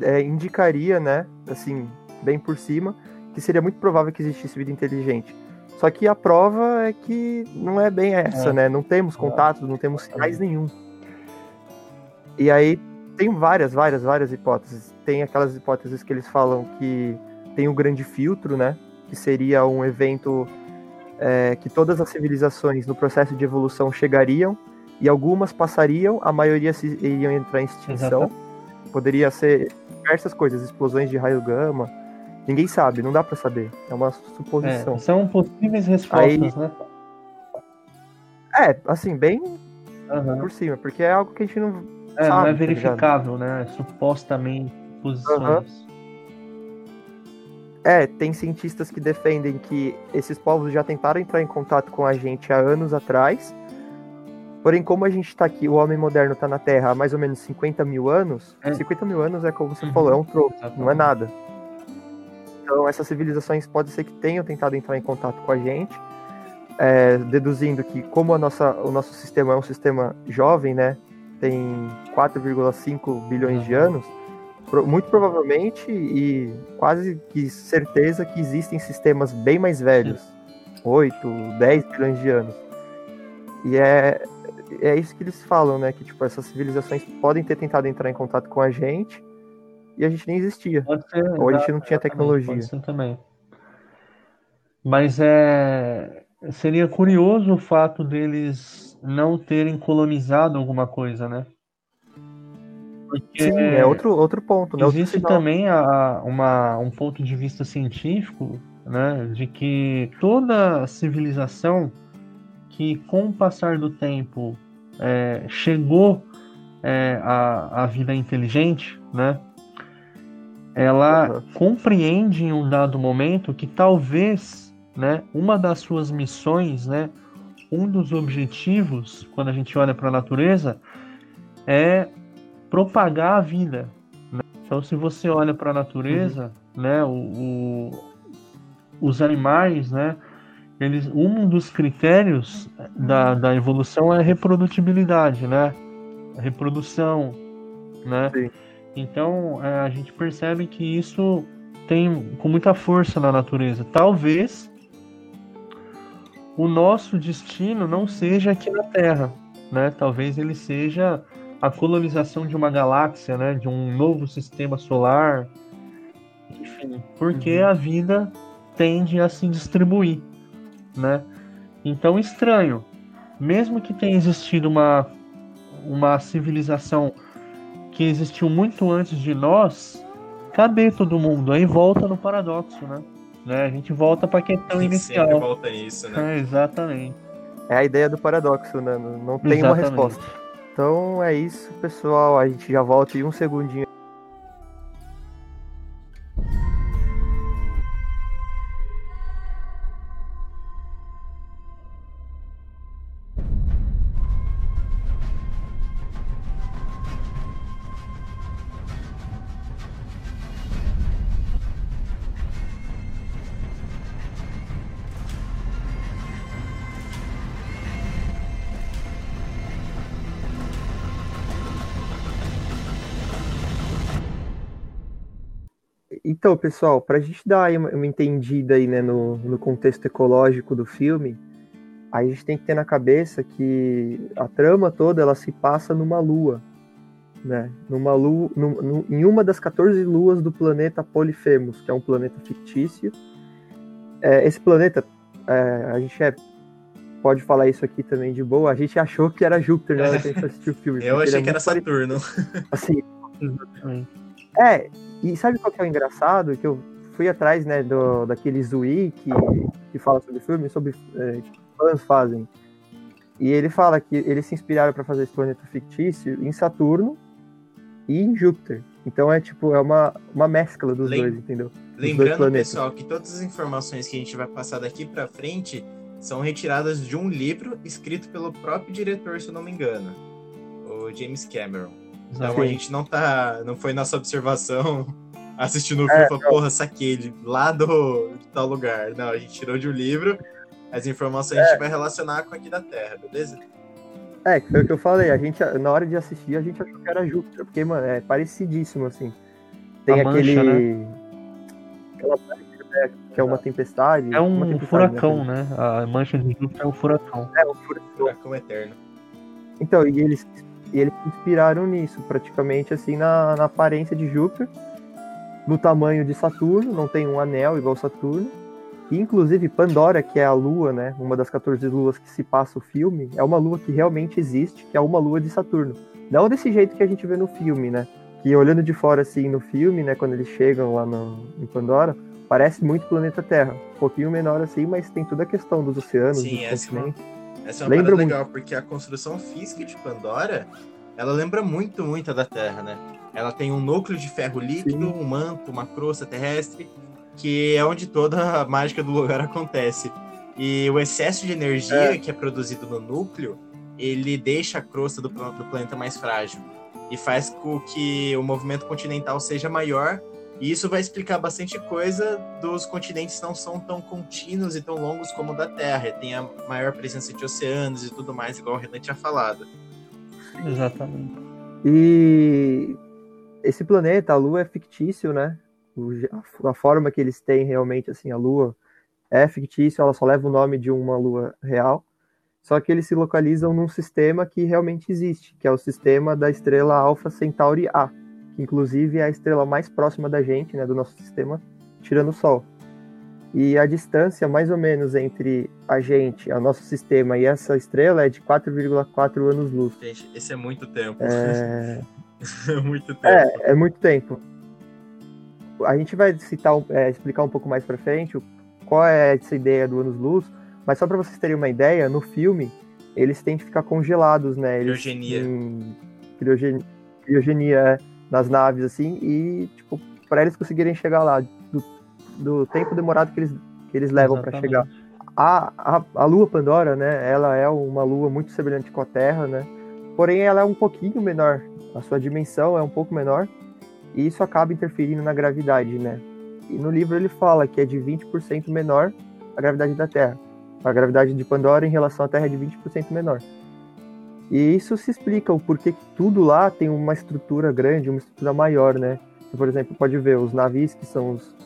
é, indicaria, né, assim, bem por cima, que seria muito provável que existisse vida inteligente. Só que a prova é que não é bem essa, é. né? Não temos contatos, não temos sinais nenhum. E aí tem várias, várias, várias hipóteses. Tem aquelas hipóteses que eles falam que tem o grande filtro, né? Que seria um evento é, que todas as civilizações no processo de evolução chegariam e algumas passariam, a maioria se, iriam entrar em extinção. Exato. Poderia ser diversas coisas, explosões de raio gama. Ninguém sabe, não dá para saber. É uma suposição. É, são possíveis respostas, Aí, né? É, assim, bem uhum. por cima, porque é algo que a gente não é, sabe. Não é tá verificável, tá né? Supostamente posições. Uhum. É, tem cientistas que defendem que esses povos já tentaram entrar em contato com a gente há anos atrás Porém, como a gente está aqui, o homem moderno está na Terra há mais ou menos 50 mil anos, é. 50 mil anos é como você uhum. falou, é um troco, não é nada. Então, essas civilizações pode ser que tenham tentado entrar em contato com a gente, é, deduzindo que, como a nossa, o nosso sistema é um sistema jovem, né, tem 4,5 bilhões uhum. de anos, muito provavelmente e quase que certeza que existem sistemas bem mais velhos, Sim. 8, 10 bilhões de anos. E é, é isso que eles falam, né? Que tipo, essas civilizações podem ter tentado entrar em contato com a gente e a gente nem existia. Ser, ou a gente não tinha tecnologia. Pode ser também. Mas é seria curioso o fato deles não terem colonizado alguma coisa, né? Porque Sim, é outro, outro ponto. Né? Existe também a, uma, um ponto de vista científico, né, de que toda civilização que com o passar do tempo é, chegou é, a, a vida inteligente, né? Ela uhum. compreende em um dado momento que talvez, né, uma das suas missões, né, um dos objetivos quando a gente olha para a natureza é propagar a vida. Né? Então, se você olha para a natureza, uhum. né, o, o, os animais, né, eles, um dos critérios da, da evolução é a reprodutibilidade, né? A reprodução, né? Sim. Então é, a gente percebe que isso tem com muita força na natureza. Talvez o nosso destino não seja aqui na Terra, né? Talvez ele seja a colonização de uma galáxia, né? De um novo sistema solar, enfim, porque uhum. a vida tende a se distribuir né? Então, estranho. Mesmo que tenha existido uma, uma civilização que existiu muito antes de nós, cadê todo mundo? Aí volta no paradoxo, né? né? A gente volta para a questão inicial. Sempre volta nisso, né? É, exatamente. É a ideia do paradoxo, né? Não tem exatamente. uma resposta. Então é isso, pessoal. A gente já volta em um segundinho. Então, pessoal, para a gente dar uma, entendida aí, né, no, no contexto ecológico do filme, a gente tem que ter na cabeça que a trama toda ela se passa numa lua, né? Numa lua, num, em uma das 14 luas do planeta Polifemos, que é um planeta fictício. É, esse planeta, é, a gente é, pode falar isso aqui também de boa. A gente achou que era Júpiter na hora que a gente assistiu o filme. Eu achei é que era Saturno. Assim, é, e sabe qual que é o engraçado? Que eu fui atrás, né, do, daqueles wiki que, que fala sobre filme, sobre é, que fãs fazem. E ele fala que eles se inspiraram para fazer esse planeta fictício em Saturno e em Júpiter. Então é tipo, é uma, uma mescla dos Lem dois, entendeu? Dos Lembrando, pessoal, que todas as informações que a gente vai passar daqui para frente são retiradas de um livro escrito pelo próprio diretor, se eu não me engano, o James Cameron. Então Sim. a gente não tá. Não foi nossa observação assistindo o filme é, porra, saquei ele lá do de tal lugar. Não, a gente tirou de um livro, as informações é. a gente vai relacionar com aqui da Terra, beleza? É, foi o que eu falei, a gente, na hora de assistir, a gente achou que era Júpiter, porque, mano, é parecidíssimo, assim. Tem a aquele. Mancha, né? Aquela né, que é uma tempestade. É um tempestade, furacão, né? né? A mancha de Júpiter é um furacão. É, um furacão. furacão eterno. Então, e eles e eles se inspiraram nisso, praticamente assim, na, na aparência de Júpiter, no tamanho de Saturno, não tem um anel igual Saturno. E, inclusive, Pandora, que é a lua, né, uma das 14 luas que se passa o filme, é uma lua que realmente existe, que é uma lua de Saturno. Não desse jeito que a gente vê no filme, né? Que olhando de fora, assim, no filme, né, quando eles chegam lá no, em Pandora, parece muito planeta Terra. Um pouquinho menor assim, mas tem toda a questão dos oceanos, Sim, dos continentes. Essa é uma lembra legal, porque a construção física de Pandora, ela lembra muito, muito da Terra, né? Ela tem um núcleo de ferro líquido, Sim. um manto, uma crosta terrestre, que é onde toda a mágica do lugar acontece. E o excesso de energia é. que é produzido no núcleo, ele deixa a crosta do, do planeta mais frágil e faz com que o movimento continental seja maior e isso vai explicar bastante coisa dos continentes não são tão contínuos e tão longos como o da Terra. Tem a maior presença de oceanos e tudo mais, igual o Renan tinha falado. Exatamente. E esse planeta, a Lua, é fictício, né? A forma que eles têm realmente, assim, a Lua é fictício, ela só leva o nome de uma Lua real. Só que eles se localizam num sistema que realmente existe, que é o sistema da estrela Alpha Centauri A que inclusive é a estrela mais próxima da gente, né, do nosso sistema, tirando o Sol. E a distância, mais ou menos, entre a gente, o nosso sistema e essa estrela é de 4,4 anos-luz. Gente, esse é muito tempo. É... é muito tempo. É, é muito tempo. A gente vai citar, é, explicar um pouco mais para frente qual é essa ideia do anos-luz, mas só para vocês terem uma ideia, no filme, eles têm que ficar congelados, né? Eles, criogenia. Criogenia, criogenia é nas naves, assim, e, tipo, para eles conseguirem chegar lá, do, do tempo demorado que eles, que eles levam para chegar. A, a, a lua Pandora, né, ela é uma lua muito semelhante com a Terra, né, porém ela é um pouquinho menor, a sua dimensão é um pouco menor, e isso acaba interferindo na gravidade, né. E no livro ele fala que é de 20% menor a gravidade da Terra. A gravidade de Pandora em relação à Terra é de 20% menor. E isso se explica o porquê que tudo lá tem uma estrutura grande, uma estrutura maior, né? Você, por exemplo, pode ver os navios que são os,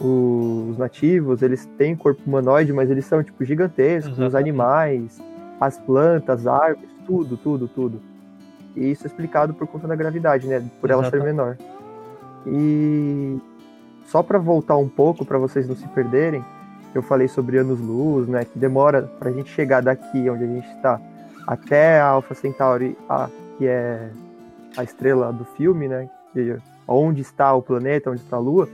os nativos, eles têm corpo humanoide, mas eles são tipo gigantescos, Exatamente. os animais, as plantas, as árvores, tudo, tudo, tudo. E isso é explicado por conta da gravidade, né? Por ela Exatamente. ser menor. E só para voltar um pouco, para vocês não se perderem, eu falei sobre anos-luz, né? Que demora para a gente chegar daqui onde a gente está até a Alpha Centauri A, que é a estrela do filme, né? Que, onde está o planeta, onde está a Lua,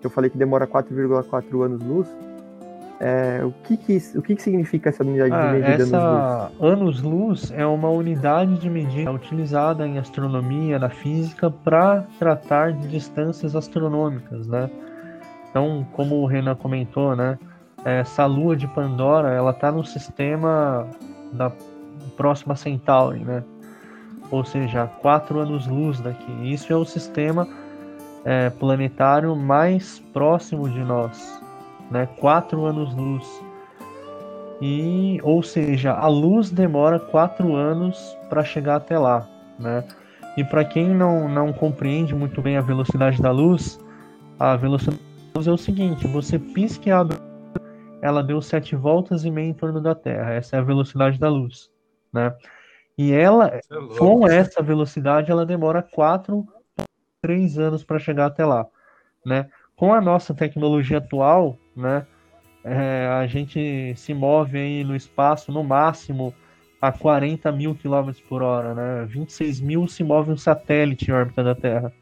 que eu falei que demora 4,4 anos-luz. É, o que que, o que que significa essa unidade ah, de medida essa anos-luz? é uma unidade de medida utilizada em astronomia, na física, para tratar de distâncias astronômicas, né? Então, como o Renan comentou, né? Essa lua de Pandora, ela está no sistema da próxima Centauri, né? Ou seja, quatro anos-luz daqui. Isso é o sistema é, planetário mais próximo de nós, né? Quatro anos-luz. E, ou seja, a luz demora quatro anos para chegar até lá, né? E para quem não, não compreende muito bem a velocidade da luz, A velocidade da luz é o seguinte: você pisca e abre, ela deu sete voltas e meia em torno da Terra. Essa é a velocidade da luz, né? E ela, é com essa velocidade, ela demora 4, 3 anos para chegar até lá, né? Com a nossa tecnologia atual, né? É, a gente se move aí no espaço no máximo a 40 mil quilômetros por hora, né? 26 mil se move um satélite em órbita da Terra.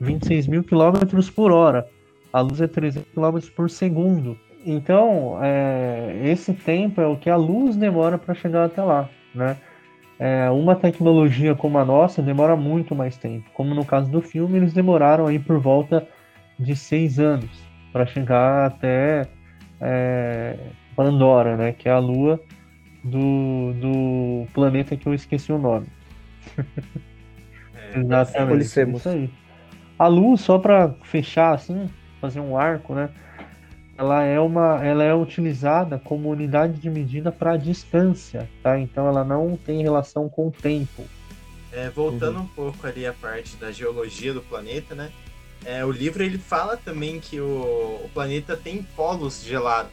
26 mil quilômetros por hora. A luz é 300 quilômetros por segundo. Então, é, esse tempo é o que a luz demora para chegar até lá, né? É, uma tecnologia como a nossa demora muito mais tempo. Como no caso do filme, eles demoraram aí por volta de seis anos para chegar até é, Pandora, né? Que é a Lua do, do planeta que eu esqueci o nome. É, Exatamente. Isso aí. A luz, só para fechar assim, fazer um arco, né? Ela é uma, ela é utilizada como unidade de medida para distância, tá? Então ela não tem relação com o tempo. É, voltando uhum. um pouco ali a parte da geologia do planeta, né? É, o livro ele fala também que o, o planeta tem polos gelados,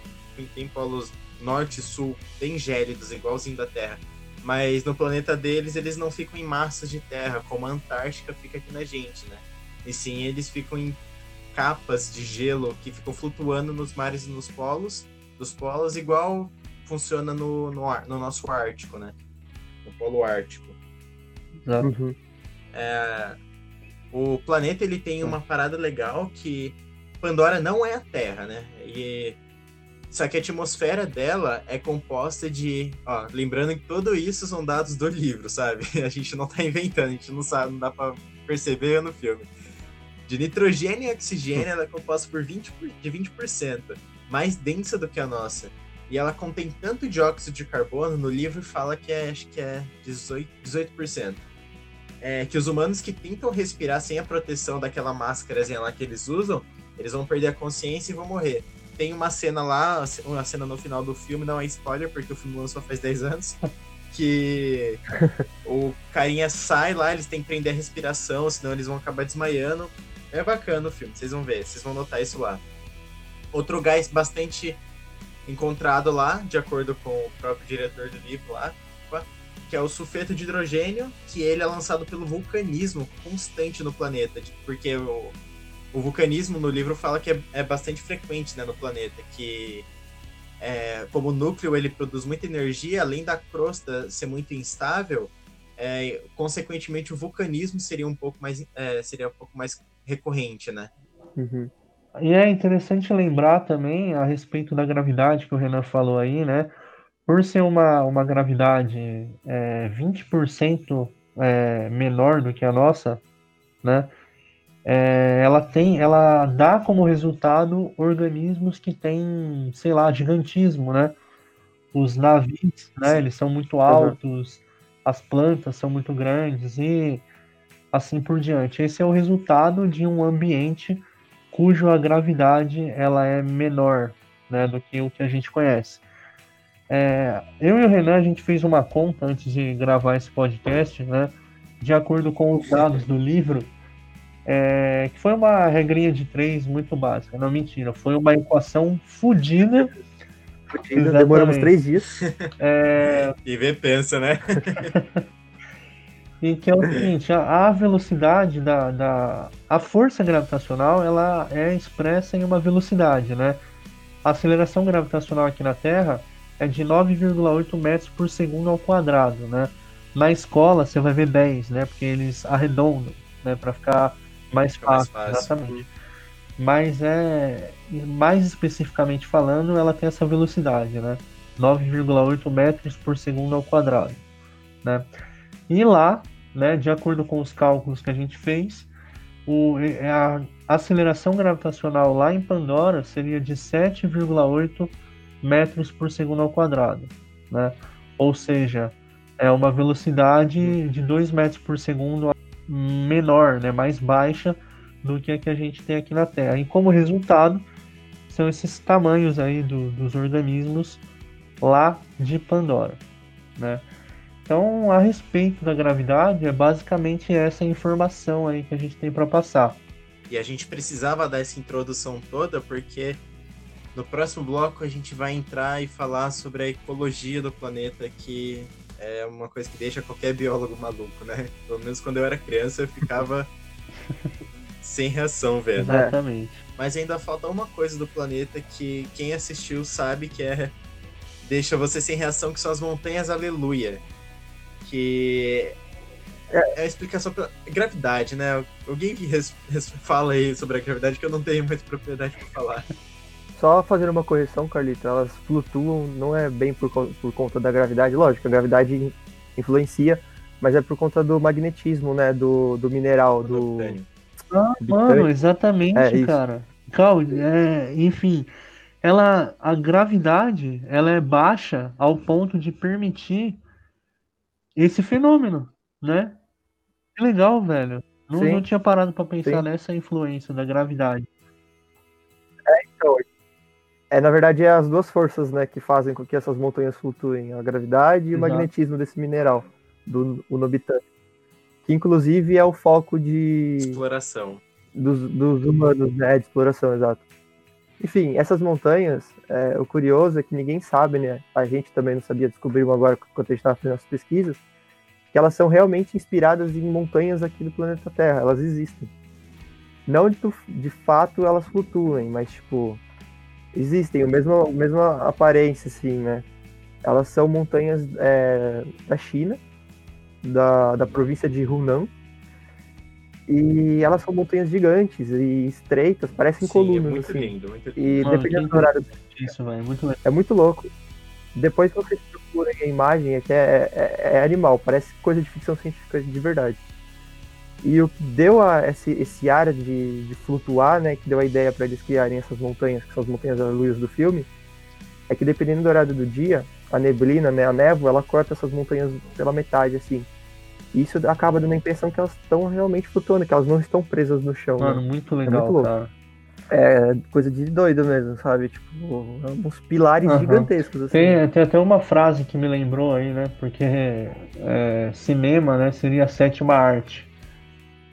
tem polos norte e sul bem gélidos, igualzinho da Terra. Mas no planeta deles, eles não ficam em massas de terra, como a Antártica fica aqui na gente, né? E sim, eles ficam em capas de gelo que ficam flutuando nos mares e nos polos, dos polos, igual funciona no, no, no nosso Ártico, né? No Polo Ártico. Uhum. É, o planeta ele tem uma parada legal que Pandora não é a Terra, né? E só que a atmosfera dela é composta de. Ó, lembrando que tudo isso são dados do livro, sabe? A gente não tá inventando, a gente não sabe, não dá pra perceber no filme. De nitrogênio e oxigênio, ela é composta por 20, de 20%, mais densa do que a nossa. E ela contém tanto dióxido de carbono, no livro fala que é, acho que é 18%. 18%. É, que os humanos que tentam respirar sem a proteção daquela máscara lá que eles usam, eles vão perder a consciência e vão morrer tem uma cena lá, uma cena no final do filme, não é spoiler, porque o filme lançou faz 10 anos, que o carinha sai lá, eles têm que prender a respiração, senão eles vão acabar desmaiando. É bacana o filme, vocês vão ver, vocês vão notar isso lá. Outro gás bastante encontrado lá, de acordo com o próprio diretor do livro lá, que é o sulfeto de hidrogênio, que ele é lançado pelo vulcanismo constante no planeta, porque o, o vulcanismo no livro fala que é, é bastante frequente né, no planeta, que é, como o núcleo ele produz muita energia, além da crosta ser muito instável, é, consequentemente o vulcanismo seria um pouco mais é, seria um pouco mais recorrente, né? Uhum. E é interessante lembrar também a respeito da gravidade que o Renan falou aí, né? Por ser uma, uma gravidade é, 20% é, menor do que a nossa, né? é, ela tem, ela dá como resultado organismos que têm, sei lá, gigantismo, né? Os navios, né? Eles são muito altos, uhum. as plantas são muito grandes e assim por diante. Esse é o resultado de um ambiente cujo a gravidade ela é menor, né, do que o que a gente conhece. É, eu e o Renan a gente fez uma conta antes de gravar esse podcast, né? De acordo com os dados do livro, é, que foi uma regrinha de três muito básica. Não, mentira, foi uma equação fodida. Fodida, demoramos três dias. É... E vê pensa, né? e que é o seguinte, a, a velocidade da, da... A força gravitacional, ela é expressa em uma velocidade, né? A aceleração gravitacional aqui na Terra é de 9,8 metros por segundo ao quadrado, né? Na escola você vai ver 10, né? Porque eles arredondam, né? Para ficar mais fácil, mais fácil, exatamente. Mas é mais especificamente falando, ela tem essa velocidade, né? 9,8 metros por segundo ao quadrado, né? E lá, né, de acordo com os cálculos que a gente fez, o, é, a aceleração gravitacional lá em Pandora seria de 7,8 metros por segundo ao quadrado, né? Ou seja, é uma velocidade de 2 metros por segundo menor, né, mais baixa do que a que a gente tem aqui na Terra. E como resultado, são esses tamanhos aí do, dos organismos lá de Pandora, né? Então, a respeito da gravidade, é basicamente essa informação aí que a gente tem para passar. E a gente precisava dar essa introdução toda porque no próximo bloco a gente vai entrar e falar sobre a ecologia do planeta, que é uma coisa que deixa qualquer biólogo maluco, né? Pelo menos quando eu era criança eu ficava sem reação, velho. Exatamente. Mas ainda falta uma coisa do planeta que quem assistiu sabe que é deixa você sem reação, que são as montanhas Aleluia. Que é a explicação pra gravidade, né? Alguém que res, res, fala aí sobre a gravidade que eu não tenho muita propriedade para falar. Só fazendo uma correção, Carlito, elas flutuam, não é bem por, por conta da gravidade, lógico, a gravidade influencia, mas é por conta do magnetismo, né, do, do mineral, do... Ah, mano, exatamente, é, cara. Calma, é, enfim, ela, a gravidade, ela é baixa ao ponto de permitir esse fenômeno, né? Que legal, velho. Não, não tinha parado para pensar Sim. nessa influência da gravidade. É, então, é, na verdade, é as duas forças, né, que fazem com que essas montanhas flutuem, a gravidade e Exato. o magnetismo desse mineral, do Unobitan. Que inclusive é o foco de exploração dos, dos humanos, né, de exploração, exato. Enfim, essas montanhas, é, o curioso é que ninguém sabe, né? A gente também não sabia, descobrimos agora quando a gente estava fazendo as pesquisas, que elas são realmente inspiradas em montanhas aqui do planeta Terra. Elas existem. Não de, de fato elas flutuem, mas tipo existem, o mesmo, a mesma aparência, assim, né? Elas são montanhas é, da China, da, da província de Hunan, e elas são montanhas gigantes e estreitas, parecem Sim, colunas. É muito assim. lindo, muito lindo. E Mano, dependendo do horário. Isso, é muito É muito louco. Depois que vocês procurem a imagem, é que é, é, é, animal, parece coisa de ficção científica de verdade. E o que deu a esse, esse área de, de flutuar, né, que deu a ideia para eles criarem essas montanhas, que são as montanhas aleluias do filme, é que dependendo do horário do dia, a neblina, né, a névoa, ela corta essas montanhas pela metade, assim. Isso acaba dando a impressão que elas estão realmente flutuando, que elas não estão presas no chão. Mano, né? muito legal, é muito cara. É coisa de doido mesmo, sabe? Tipo, uns pilares uhum. gigantescos. Assim. Tem, tem até uma frase que me lembrou aí, né? Porque é, cinema, né, seria a sétima arte.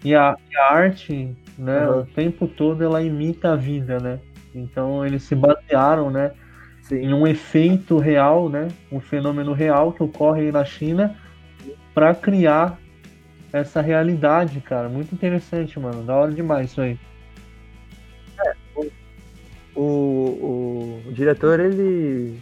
E a, a arte, né, uhum. o tempo todo ela imita a vida, né? Então eles se basearam, né, Sim. em um efeito real, né, um fenômeno real que ocorre aí na China para criar essa realidade, cara. Muito interessante, mano. Da hora demais isso aí. É, o, o, o diretor, ele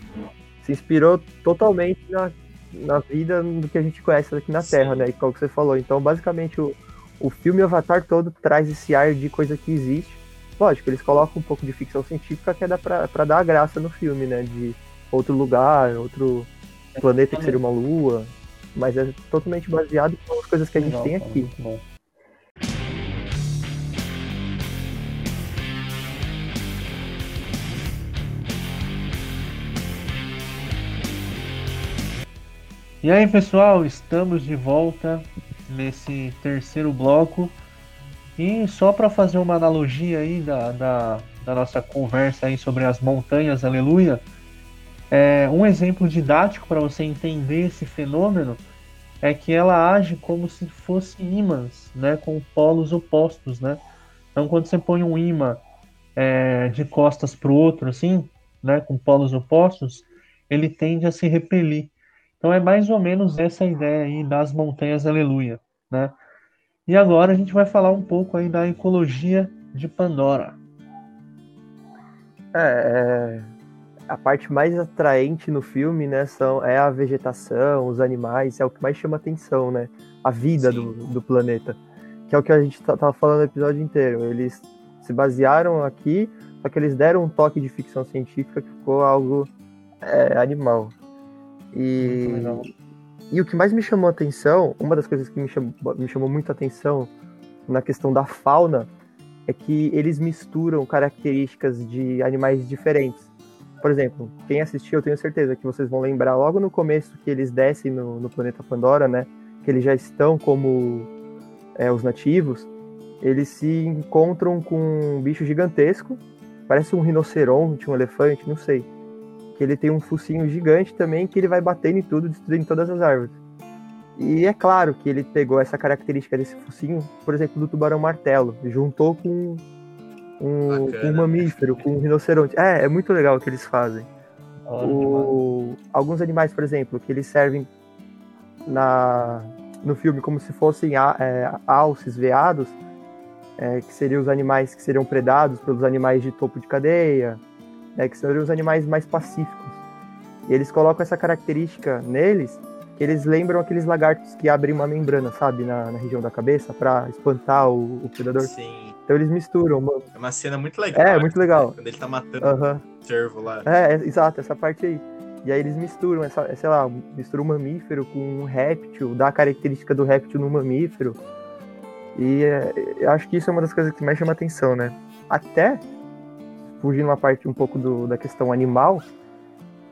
se inspirou totalmente na, na vida do que a gente conhece aqui na Terra, Sim. né? E como você falou. Então, basicamente, o, o filme Avatar todo traz esse ar de coisa que existe. Lógico, eles colocam um pouco de ficção científica que é pra dar a graça no filme, né? De outro lugar, outro planeta que seria uma lua. Mas é totalmente baseado nas coisas que a gente Legal, tem aqui. E aí pessoal, estamos de volta nesse terceiro bloco. E só para fazer uma analogia aí da, da, da, nossa conversa aí sobre as montanhas, aleluia, é, um exemplo didático para você entender esse fenômeno é que ela age como se fosse ímãs, né, com polos opostos, né? Então quando você põe um imã é, de costas para o outro, assim, né, com polos opostos, ele tende a se repelir. Então é mais ou menos essa ideia aí das montanhas aleluia, né? E agora a gente vai falar um pouco aí da ecologia de Pandora. É, é, a parte mais atraente no filme, né, são, é a vegetação, os animais, é o que mais chama atenção, né? A vida do, do, planeta. Que é o que a gente tava falando no episódio inteiro. Eles se basearam aqui, só que eles deram um toque de ficção científica que ficou algo é, animal. E, e o que mais me chamou atenção, uma das coisas que me chamou, me chamou muito a atenção na questão da fauna, é que eles misturam características de animais diferentes. Por exemplo, quem assistiu, eu tenho certeza que vocês vão lembrar logo no começo que eles descem no, no planeta Pandora, né? Que eles já estão como é, os nativos. Eles se encontram com um bicho gigantesco, parece um rinoceronte, um elefante, não sei que ele tem um focinho gigante também que ele vai batendo em tudo, destruindo todas as árvores. E é claro que ele pegou essa característica desse focinho, por exemplo, do tubarão martelo, juntou com um, um mamífero, com um rinoceronte. É, é muito legal o que eles fazem. O, alguns animais, por exemplo, que eles servem na, no filme como se fossem é, alces, veados, é, que seriam os animais que seriam predados pelos animais de topo de cadeia, né, que seriam os animais mais pacíficos. E eles colocam essa característica neles, eles lembram aqueles lagartos que abrem uma membrana, sabe, na, na região da cabeça, para espantar o, o, predador. Sim. Então eles misturam. Mano. É uma cena muito legal. É, muito legal. Quando ele tá matando o cervo lá. É, é, exato, essa parte aí. E aí eles misturam, essa, sei lá, misturam um mamífero com um réptil, dá a característica do réptil no mamífero. E é, eu acho que isso é uma das coisas que mais chama atenção, né? Até, fugindo uma parte um pouco do, da questão animal,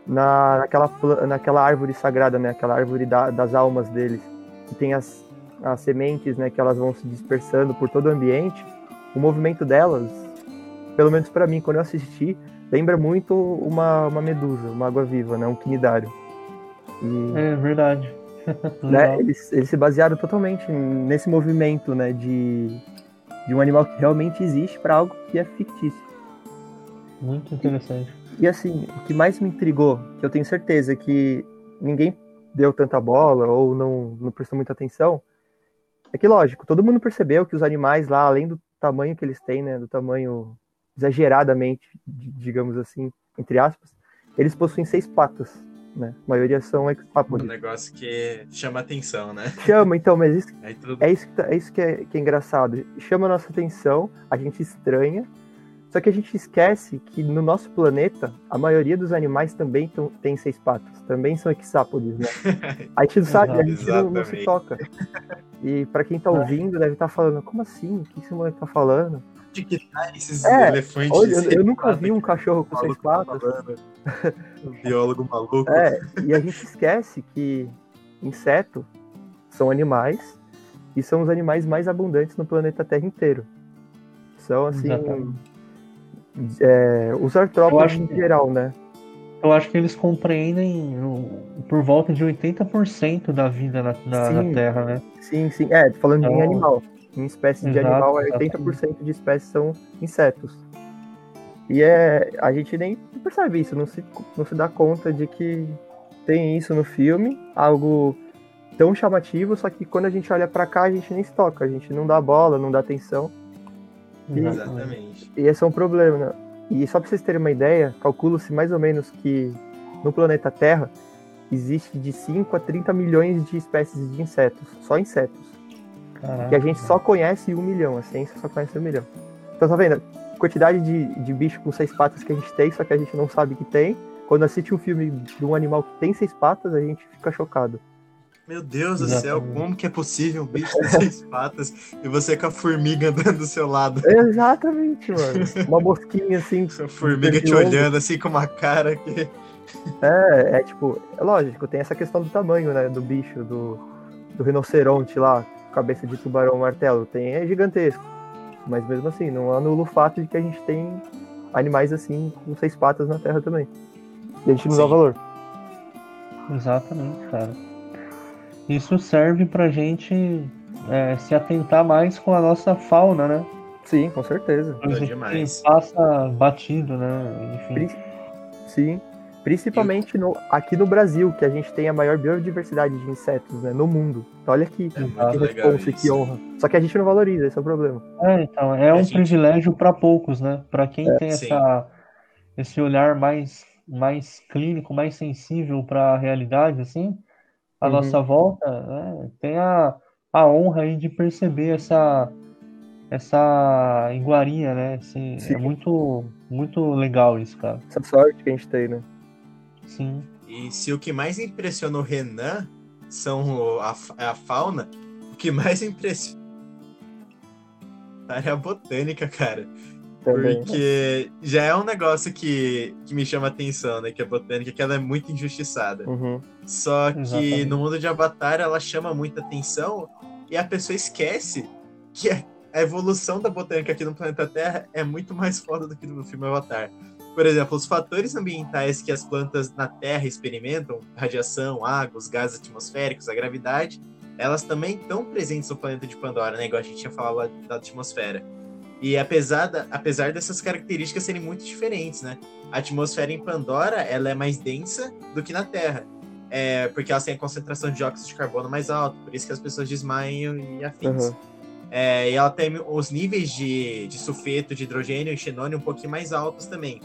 na, naquela, naquela árvore sagrada, né? Aquela árvore da, das almas deles, que tem as, as sementes, né? Que elas vão se dispersando por todo o ambiente. O movimento delas, pelo menos para mim, quando eu assisti, lembra muito uma, uma medusa, uma água-viva, né? Um quinidário. E, é verdade. né, eles, eles se basearam totalmente nesse movimento, né? De, de um animal que realmente existe para algo que é fictício. Muito interessante. E, e, assim, o que mais me intrigou, que eu tenho certeza que ninguém deu tanta bola ou não, não prestou muita atenção, é que, lógico, todo mundo percebeu que os animais lá, além do tamanho que eles têm, né? Do tamanho exageradamente, digamos assim, entre aspas, eles possuem seis patas, né? A maioria são hexápodes. Um negócio que chama atenção, né? Chama, então, mas isso, tudo... é isso, que, tá, é, isso que, é, que é engraçado. Chama a nossa atenção, a gente estranha, só que a gente esquece que no nosso planeta, a maioria dos animais também tão, tem seis patas, também são hexápodes, né? A gente não sabe, a gente não, não, se toca. E para quem tá ouvindo, deve estar tá falando, como assim? O que esse moleque tá falando? de que tá esses é, elefantes. Olha, eu, eu nunca vi um cachorro com seis patas. um biólogo maluco. É, e a gente esquece que inseto são animais e são os animais mais abundantes no planeta Terra inteiro. São assim. É, os artrópodes em geral, né? Eu acho que eles compreendem por volta de 80% da vida na, na, na, Terra, né? Sim, sim. É, falando então, em animal em espécies de animal, 80% de espécies são insetos. E é, a gente nem percebe isso, não se, não se dá conta de que tem isso no filme, algo tão chamativo, só que quando a gente olha para cá, a gente nem se toca, a gente não dá bola, não dá atenção. E, Exatamente. E esse é um problema. Né? E só para vocês terem uma ideia, calcula-se mais ou menos que no planeta Terra existe de 5 a 30 milhões de espécies de insetos, só insetos. Caraca. Que a gente só conhece um milhão, a ciência só conhece um milhão. Então tá vendo? A quantidade de, de bicho com seis patas que a gente tem, só que a gente não sabe que tem. Quando assiste um filme de um animal que tem seis patas, a gente fica chocado. Meu Deus do céu, como que é possível um bicho com seis patas e você com a formiga andando do seu lado? Exatamente, mano. Uma mosquinha assim. Uma formiga te olhando assim com uma cara que. É, é tipo, é lógico, tem essa questão do tamanho, né? Do bicho, do, do rinoceronte lá cabeça de tubarão martelo tem é gigantesco. Mas mesmo assim, não anula o fato de que a gente tem animais assim com seis patas na Terra também. E a gente não Sim. dá valor. Exatamente, cara. Isso serve pra gente é, se atentar mais com a nossa fauna, né? Sim, com certeza. A gente passa batido, né? Enfim. Sim. Principalmente no, aqui no Brasil, que a gente tem a maior biodiversidade de insetos né, no mundo. Então, olha aqui, é que responsa, que honra. Só que a gente não valoriza, esse é o problema. É, então, é um gente... privilégio para poucos, né? Para quem é, tem essa, esse olhar mais, mais clínico, mais sensível para a realidade, assim, a uhum. nossa volta, né, tem a, a honra aí de perceber essa essa iguaria, né? Assim, é muito, muito legal isso, cara. Essa sorte que a gente tem, né? Sim. E se o que mais impressionou Renan são a, a fauna, o que mais impressiona é a botânica, cara. Também, Porque né? já é um negócio que, que me chama atenção, né? Que a botânica que ela é muito injustiçada. Uhum. Só que Exatamente. no mundo de Avatar ela chama muita atenção e a pessoa esquece que a evolução da botânica aqui no planeta Terra é muito mais foda do que no filme Avatar. Por exemplo, os fatores ambientais que as plantas na Terra experimentam, radiação, água, os gases atmosféricos, a gravidade, elas também estão presentes no planeta de Pandora, né? Igual a gente tinha falado lá da atmosfera. E apesar, da, apesar dessas características serem muito diferentes, né? A atmosfera em Pandora, ela é mais densa do que na Terra. É, porque elas têm a concentração de dióxido de carbono mais alta, por isso que as pessoas desmaiam e afins. Uhum. É, e ela tem os níveis de, de sulfeto, de hidrogênio e xenônio um pouquinho mais altos também.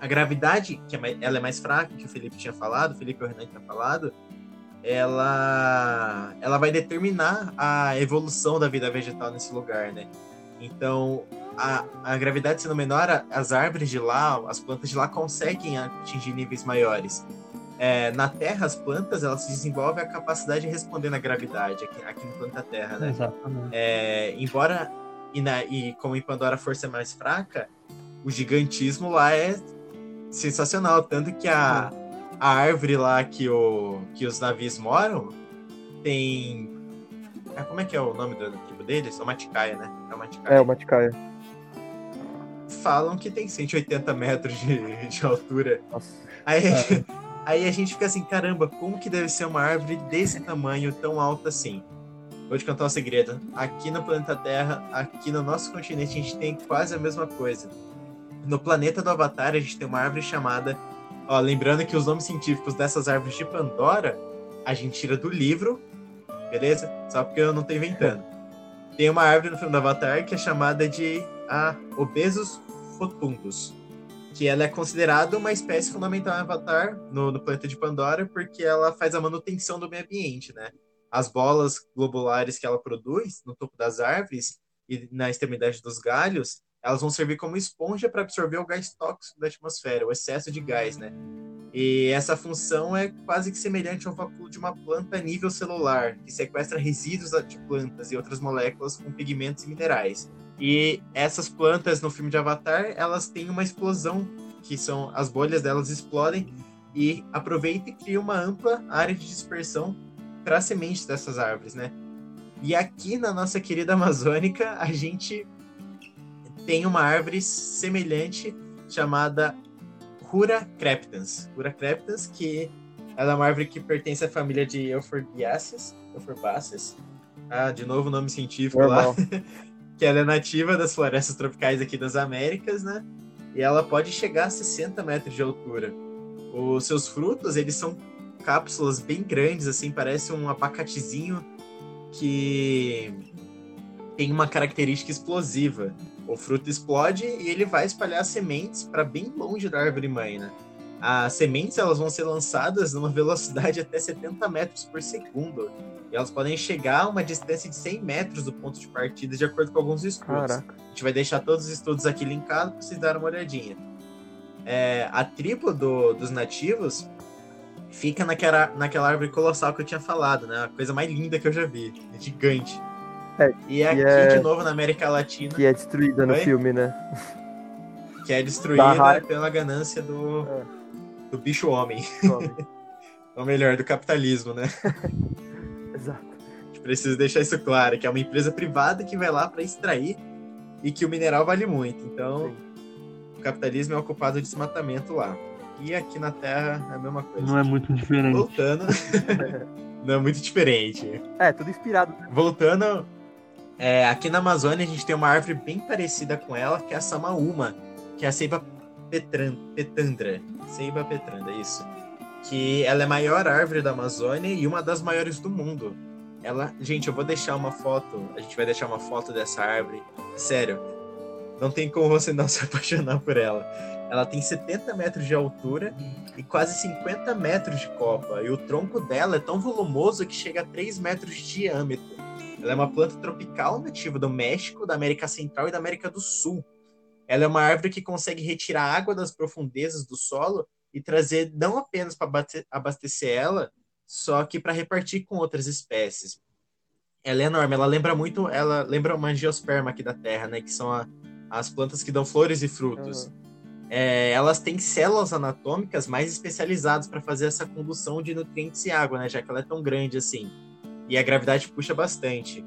A gravidade, que é mais, ela é mais fraca, que o Felipe tinha falado, o Felipe e o Renan tinham falado, ela, ela vai determinar a evolução da vida vegetal nesse lugar, né? Então, a, a gravidade sendo menor, as árvores de lá, as plantas de lá conseguem atingir níveis maiores. É, na Terra, as plantas elas desenvolvem a capacidade de responder na gravidade aqui, aqui no planeta Terra, né? Exatamente. É, embora e, na, e como em Pandora a força é mais fraca, o gigantismo lá é sensacional, tanto que a, a árvore lá que, o, que os navios moram tem ah, como é que é o nome do deles? É o Maticaia, né? É o Maticaia. É o Maticaia. Falam que tem 180 metros de, de altura. Nossa. Aí, é. aí a gente fica assim, caramba, como que deve ser uma árvore desse tamanho, tão alta assim? Vou te contar um segredo. Aqui no planeta Terra, aqui no nosso continente, a gente tem quase a mesma coisa. No planeta do Avatar, a gente tem uma árvore chamada. Ó, lembrando que os nomes científicos dessas árvores de Pandora, a gente tira do livro beleza? Só porque eu não tô inventando. Tem uma árvore no filme do Avatar que é chamada de a Obesus fotundus, que ela é considerada uma espécie fundamental em Avatar, no, no planeta de Pandora, porque ela faz a manutenção do meio ambiente, né? As bolas globulares que ela produz no topo das árvores e na extremidade dos galhos, elas vão servir como esponja para absorver o gás tóxico da atmosfera, o excesso de gás, né? E essa função é quase que semelhante ao vapor de uma planta a nível celular, que sequestra resíduos de plantas e outras moléculas com pigmentos e minerais. E essas plantas no filme de Avatar, elas têm uma explosão, que são as bolhas delas explodem e aproveitam e criam uma ampla área de dispersão para as sementes dessas árvores, né? E aqui na nossa querida Amazônica, a gente tem uma árvore semelhante chamada Cura crepitans. Cura crepitans, que ela é uma árvore que pertence à família de Euphorbiaceae. Euphorbiaceae. Ah, de novo o nome científico Normal. lá. que ela é nativa das florestas tropicais aqui das Américas, né? E ela pode chegar a 60 metros de altura. Os seus frutos, eles são cápsulas bem grandes, assim, parece um abacatezinho que tem uma característica explosiva. O fruto explode e ele vai espalhar sementes para bem longe da árvore mãe, né? As sementes elas vão ser lançadas numa velocidade até 70 metros por segundo. E elas podem chegar a uma distância de 100 metros do ponto de partida, de acordo com alguns estudos. Caraca. A gente vai deixar todos os estudos aqui linkados para vocês darem uma olhadinha. É, a tribo do, dos nativos fica naquela, naquela árvore colossal que eu tinha falado, né? A coisa mais linda que eu já vi. É gigante. É, e aqui, é... de novo, na América Latina. Que é destruída no filme, né? Que é destruída pela ganância do, é. do bicho homem. Ou melhor, do capitalismo, né? Exato. A gente precisa deixar isso claro, que é uma empresa privada que vai lá para extrair e que o mineral vale muito. Então, Sim. o capitalismo é ocupado de desmatamento lá. E aqui na Terra é a mesma coisa. Não é muito diferente. Voltando. não é muito diferente. É, tudo inspirado. Voltando é, aqui na Amazônia a gente tem uma árvore bem parecida com ela, que é a Samaúma, que é a Ceiba petandra. Ceiba petrandra, isso. Que ela é a maior árvore da Amazônia e uma das maiores do mundo. Ela, gente, eu vou deixar uma foto, a gente vai deixar uma foto dessa árvore. Sério, não tem como você não se apaixonar por ela. Ela tem 70 metros de altura e quase 50 metros de copa. E o tronco dela é tão volumoso que chega a 3 metros de diâmetro. Ela é uma planta tropical nativa do México, da América Central e da América do Sul. Ela é uma árvore que consegue retirar água das profundezas do solo e trazer não apenas para abastecer ela, só que para repartir com outras espécies. Ela é enorme, ela lembra muito, ela lembra uma angiosperma aqui da Terra, né, que são a, as plantas que dão flores e frutos. Uhum. É, elas têm células anatômicas mais especializadas para fazer essa condução de nutrientes e água, né, já que ela é tão grande assim. E a gravidade puxa bastante.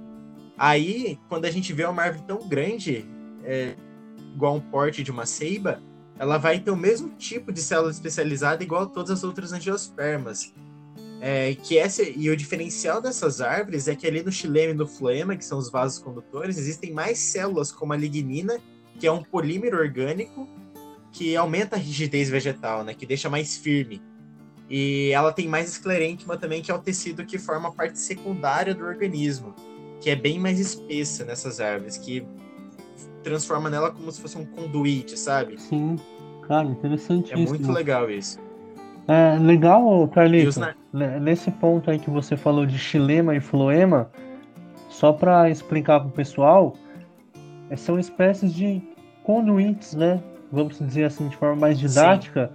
Aí, quando a gente vê uma árvore tão grande, é, igual um porte de uma ceiba, ela vai ter o mesmo tipo de célula especializada igual a todas as outras angiospermas. É, que essa, e o diferencial dessas árvores é que ali no xilema e no floema, que são os vasos condutores, existem mais células como a lignina, que é um polímero orgânico que aumenta a rigidez vegetal, né, que deixa mais firme. E ela tem mais esclerênquima também, que é o tecido que forma a parte secundária do organismo, que é bem mais espessa nessas árvores, que transforma nela como se fosse um conduíte, sabe? Sim, cara, interessante É muito legal isso. É legal, Carlito, na- nesse ponto aí que você falou de xilema e floema, só para explicar pro pessoal, é, são espécies de conduítes, né? Vamos dizer assim, de forma mais didática,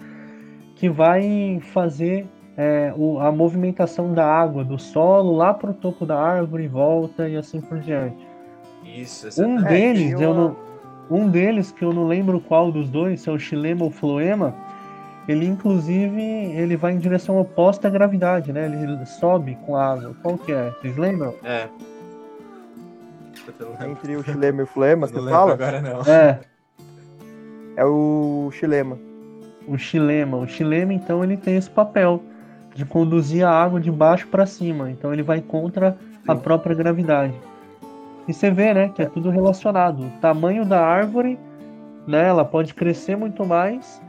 que vai fazer é, o- a movimentação da água do solo lá pro topo da árvore e volta e assim por diante. Isso, Um exatamente. deles, eu uma- não, um deles que eu não lembro qual dos dois, se é o xilema ou floema, ele inclusive ele vai em direção oposta à gravidade, né? Ele sobe com a água. Qual que é? Vocês lembram? É. Eu Entre o xilema e o flema, eu você fala? agora não. É, É o xilema. O xilema. O xilema então ele tem esse papel de conduzir a água de baixo para cima. Então ele vai contra a Sim. própria gravidade. E você vê, né, que é tudo relacionado. O tamanho da árvore, né, ela pode crescer muito mais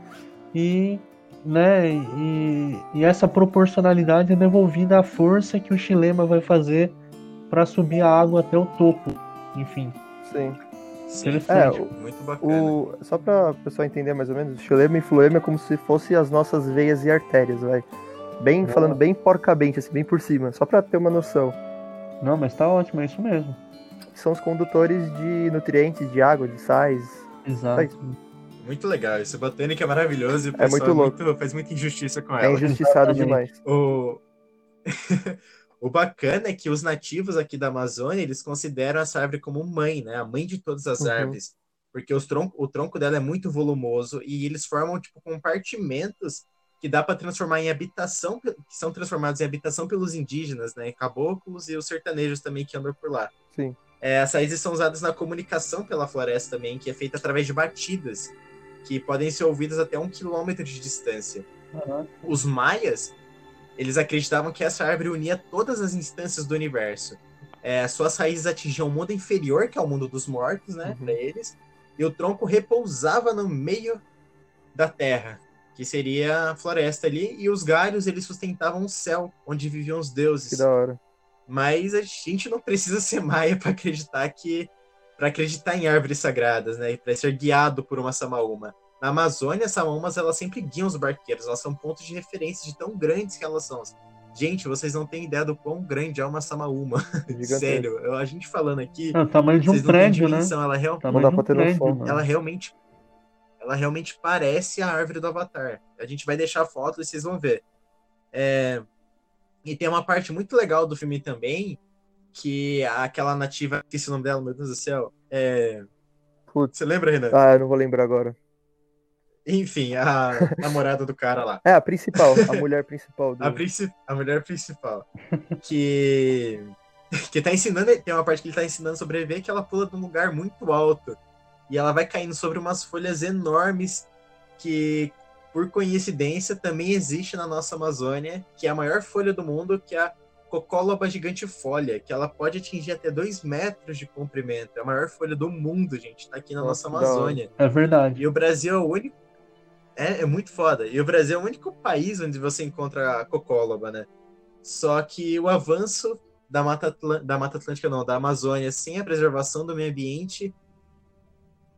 e, né, e, e essa proporcionalidade é devolvida à força que o xilema vai fazer para subir a água até o topo. Enfim, Sim. Sim. É, muito bacana. O, só pra pessoal entender mais ou menos, o xilema e floema é como se fossem as nossas veias e artérias, vai. Bem, Ah. falando bem porcamente, assim, bem por cima, só pra ter uma noção. não, mas tá ótimo, é isso mesmo. São os condutores de nutrientes, de água, de sais. Exato. Muito legal. Isso botânica é maravilhoso e o É muito louco. muito- faz muita injustiça com É ela. injustiçado Exatamente. demais. O... o bacana é que os nativos aqui da Amazônia, eles consideram essa árvore como mãe, né? A mãe de todas as Uhum. árvores. Porque os tron... o tronco dela é muito volumoso e eles formam, tipo, compartimentos que dá para transformar em habitação, que são transformados em habitação pelos indígenas, né? Caboclos e os sertanejos também que andam por lá. Sim. É, as raízes são usadas na comunicação pela floresta também, que é feita através de batidas, que podem ser ouvidas até um quilômetro de distância Aham. os maias, eles acreditavam que essa árvore unia todas as instâncias do universo. É, suas raízes atingiam o mundo inferior, que é o mundo dos mortos, né, Uhum. para eles, e o tronco repousava no meio da terra, que seria a floresta ali, e os galhos eles sustentavam o céu, onde viviam os Que deuses. da hora. Mas a gente não precisa ser maia para acreditar que para acreditar em árvores sagradas, né, para ser guiado por uma samaúma. Na Amazônia, as elas sempre guiam os barqueiros, elas são pontos de referência de tão grandes que elas são. Gente, vocês não têm ideia do quão grande é uma samaúma. Sério, eu- a gente falando aqui, É o tamanho de um vocês não têm prédio, né? ela, real- Tamanho de um prédio, mano. ela realmente ela realmente parece a árvore do Avatar. A gente vai deixar a foto e vocês vão ver. É, E tem uma parte muito legal do filme também, que aquela nativa, esqueci o nome dela, meu Deus do céu. É... Putz. Você lembra, Renan? Ah, eu não vou lembrar agora. Enfim, a namorada do cara lá. É, a principal, a mulher principal do. A, princi- a mulher principal. Que. Que tá ensinando. Tem uma parte que ele tá ensinando a sobreviver que ela pula de um lugar muito alto. E ela vai caindo sobre umas folhas enormes que, por coincidência, também existe na nossa Amazônia, que é a maior folha do mundo, que é a Cocóloba gigantifolha, que ela pode atingir até 2 metros de comprimento. É a maior folha do mundo, gente. Tá aqui na Nossa. Amazônia. É verdade. E o Brasil é o único. É, é muito foda. E o Brasil é o único país onde você encontra a cocóloba, né? Só que o avanço da Mata, Atl- da Mata Atlântica, não, da Amazônia, sem a preservação do meio ambiente,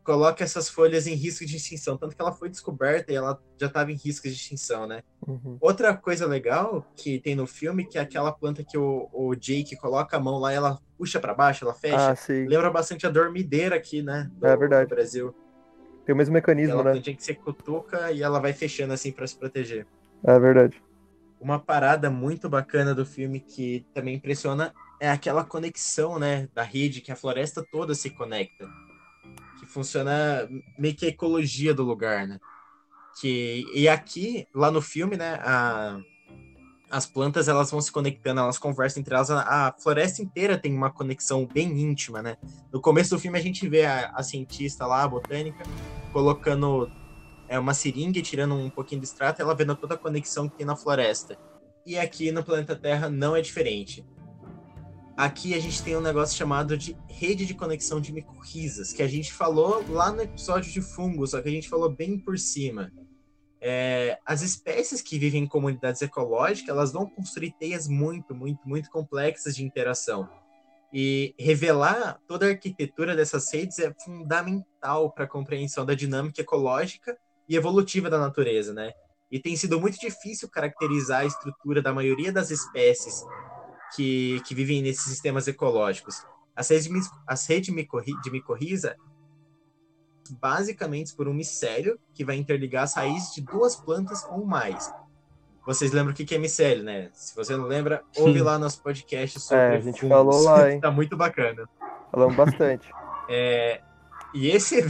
coloca essas folhas em risco de extinção. Tanto que ela foi descoberta e ela já estava em risco de extinção, né? Uhum. Outra coisa legal que tem no filme, que é aquela planta que o, o Jake coloca a mão lá e ela puxa para baixo, ela fecha. Ah, sim. Lembra bastante a dormideira aqui, né? Do, É verdade. do Brasil. Tem o mesmo mecanismo, Ela né? plantinha que você cutuca e ela vai fechando assim para se proteger. É verdade. Uma parada muito bacana do filme que também impressiona é aquela conexão, né, da rede que a floresta toda se conecta. Que funciona meio que a ecologia do lugar, né? Que e aqui, lá no filme, né, a as plantas elas vão se conectando, elas conversam entre elas. A, a floresta inteira tem uma conexão bem íntima, né? No começo do filme a gente vê a, a cientista lá, a botânica, colocando é, uma seringa e tirando um pouquinho de extrato, ela vendo toda a conexão que tem na floresta. E aqui no planeta Terra não é diferente. Aqui a gente tem um negócio chamado de rede de conexão de micorrizas, que a gente falou lá no episódio de fungo, só que a gente falou bem por cima. É, as espécies que vivem em comunidades ecológicas, elas vão construir teias muito, muito, muito complexas de interação. E revelar toda a arquitetura dessas redes é fundamental para a compreensão da dinâmica ecológica e evolutiva da natureza, né? E tem sido muito difícil caracterizar a estrutura da maioria das espécies que, que vivem nesses sistemas ecológicos. As redes, de micorriza basicamente por um micélio que vai interligar as raízes de duas plantas ou mais. Vocês lembram o que é micélio, né? Se você não lembra, ouve lá nosso podcast sobre É, a gente fungos. falou lá, hein? tá muito bacana. Falamos bastante. É, e, esse,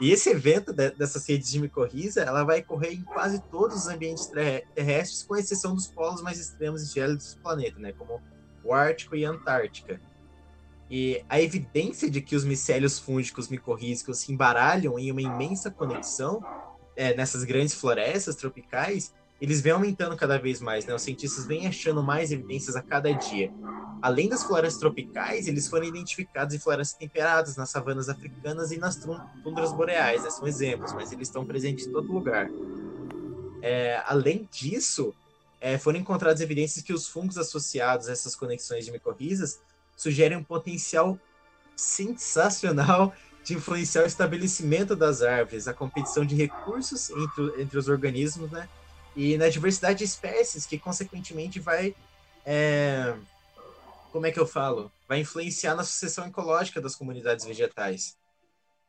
e esse evento de, dessas redes de micorriza, ela vai ocorrer em quase todos os ambientes terrestres, com exceção dos polos mais extremos e gélidos do planeta, né? Como o Ártico e a Antártica. E a evidência de que os micélios fúngicos micorrízicos se embaralham em uma imensa conexão é, nessas grandes florestas tropicais, eles vêm aumentando cada vez mais, né? Os cientistas vêm achando mais evidências a cada dia. Além das florestas tropicais, eles foram identificados em florestas temperadas, nas savanas africanas e nas tundras boreais, né? São exemplos, mas eles estão presentes em todo lugar. É, além disso, é, foram encontradas evidências que os fungos associados a essas conexões de micorrizas sugerem um potencial sensacional de influenciar o estabelecimento das árvores, a competição de recursos entre, entre os organismos, né? E na diversidade de espécies, que consequentemente vai. É, como é que eu falo? Vai influenciar na sucessão ecológica das comunidades vegetais.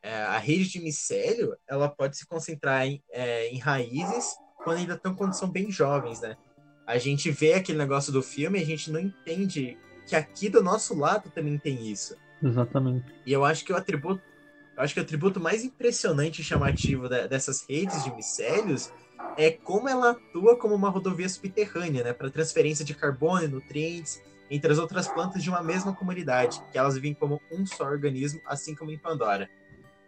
É, a rede de micélio ela pode se concentrar em, é, em raízes quando ainda estão quando são bem jovens, né? A gente vê aquele negócio do filme e a gente não entende que aqui do nosso lado também tem isso. Exatamente. E eu acho que o atributo, acho que o atributo mais impressionante e chamativo da, dessas redes de micélios é como ela atua como uma rodovia subterrânea, né, para transferência de carbono e nutrientes entre as outras plantas de uma mesma comunidade, que elas vivem como um só organismo, assim como em Pandora.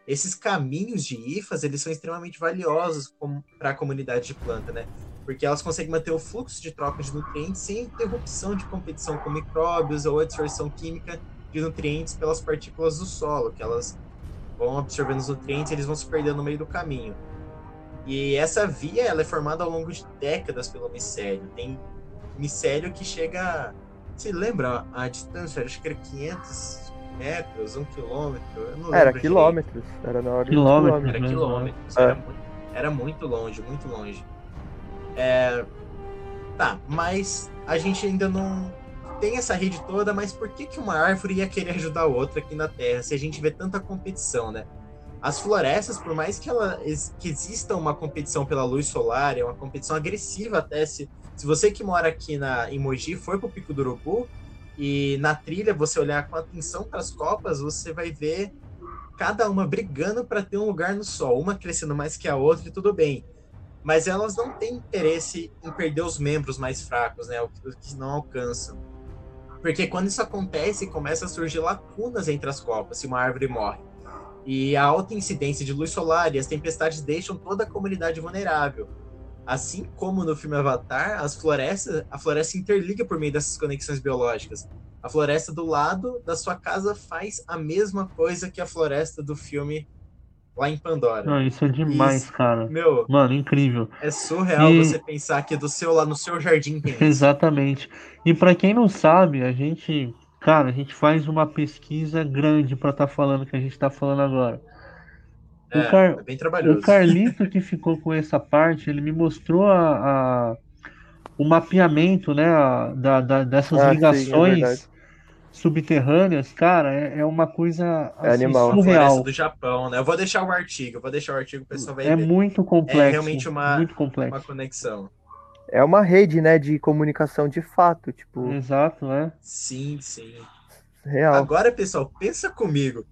Esses caminhos de IFAs, eles são extremamente valiosos para a comunidade de planta, né? Porque elas conseguem manter o fluxo de troca de nutrientes sem interrupção de competição com micróbios ou a dispersão química de nutrientes pelas partículas do solo, que elas vão absorvendo os nutrientes e eles vão se perdendo no meio do caminho. E essa via ela é formada ao longo de décadas pelo micélio. Tem micélio que chega. Se lembra a distância? Acho que era 500 metros, um quilômetro. era quilômetros. Era na hora quilômetros. Era quilômetros. É. Era, muito, era muito longe, muito longe. É, tá, mas a gente ainda não tem essa rede toda, mas por que, que uma árvore ia querer ajudar a outra aqui na Terra se a gente vê tanta competição, né? As florestas, por mais que, ela, que exista uma competição pela luz solar, é uma competição agressiva até, se, se você que mora aqui na, em Mogi for para o Pico do Urubu, e na trilha você olhar com atenção para as copas, você vai ver cada uma brigando para ter um lugar no sol, uma crescendo mais que a outra e tudo bem mas elas não têm interesse em perder os membros mais fracos, né, os que não alcançam. Porque quando isso acontece, começa a surgir lacunas entre as copas se uma árvore morre. E a alta incidência de luz solar e as tempestades deixam toda a comunidade vulnerável. Assim como no filme Avatar, as florestas, a floresta interliga por meio dessas conexões biológicas. A floresta do lado da sua casa faz a mesma coisa que a floresta do filme lá em Pandora. Não, isso é demais, isso, cara. Meu, mano, incrível. É surreal e... você pensar que do seu lá no seu jardim tem. Exatamente. E para quem não sabe, a gente, cara, a gente faz uma pesquisa grande para estar tá falando o que a gente tá falando agora. É, o, Car... é bem trabalhoso. o Carlito que ficou com essa parte, ele me mostrou a, a o mapeamento, né, a, da, da, dessas ah, ligações. Sim, é subterrâneas, cara, é, é uma coisa é assim, animal. surreal. do Japão, né? Eu vou deixar o artigo, eu vou deixar o artigo, o pessoal vai É ver. muito complexo. É realmente uma, muito complexo. uma conexão. É uma rede, né, de comunicação de fato, tipo. Exato, né? Sim, sim. Real. Agora, pessoal, pensa comigo.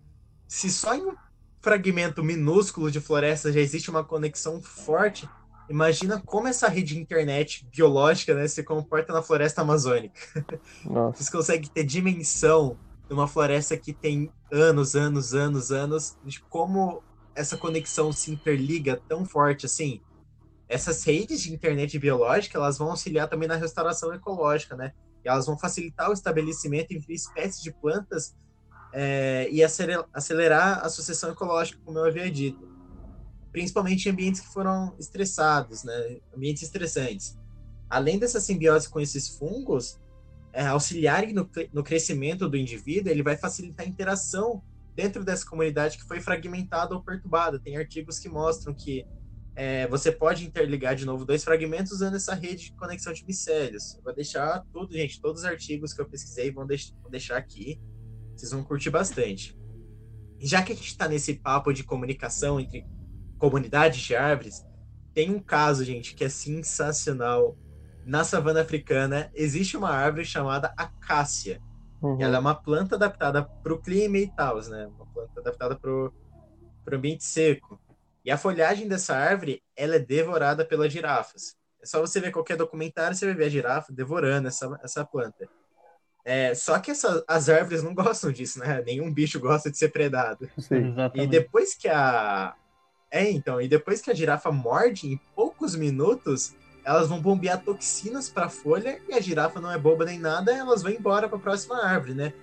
Se só em um fragmento minúsculo de floresta já existe uma conexão forte, Imagina como essa rede de internet biológica né, se comporta na floresta amazônica. Nossa. Vocês conseguem ter dimensão de uma floresta que tem anos, anos, anos, anos, de como essa conexão se interliga tão forte assim. essas redes de internet biológica, elas vão auxiliar também na restauração ecológica, né? E elas vão facilitar o estabelecimento entre espécies de plantas é, e acelerar a sucessão ecológica, como eu havia dito. Principalmente em ambientes que foram estressados, né? Ambientes estressantes. Além dessa simbiose com esses fungos, é, no, no crescimento do indivíduo, ele vai facilitar a interação dentro dessa comunidade que foi fragmentada ou perturbada. Tem artigos que mostram que é, você pode interligar de novo dois fragmentos usando essa rede de conexão de micélios. Eu vou deixar tudo, gente, todos os artigos que eu pesquisei vão, deix deixar aqui. Vocês vão curtir bastante. Já que a gente está nesse papo de comunicação entre comunidades de árvores, tem um caso, gente, que é sensacional. Na savana africana existe uma árvore chamada acácia. Uhum. Ela é uma planta adaptada para o clima e tal, né? Uma planta adaptada para o ambiente seco. E a folhagem dessa árvore, ela é devorada pelas girafas. É só você ver qualquer documentário, você vai ver a girafa devorando essa, essa planta. É, só que essa, as árvores não gostam disso, né? Nenhum bicho gosta de ser predado. Sim, e depois que a. É, então, e depois que a girafa morde, em poucos minutos, elas vão bombear toxinas para a folha e a girafa não é boba nem nada, elas vão embora para a próxima árvore, né?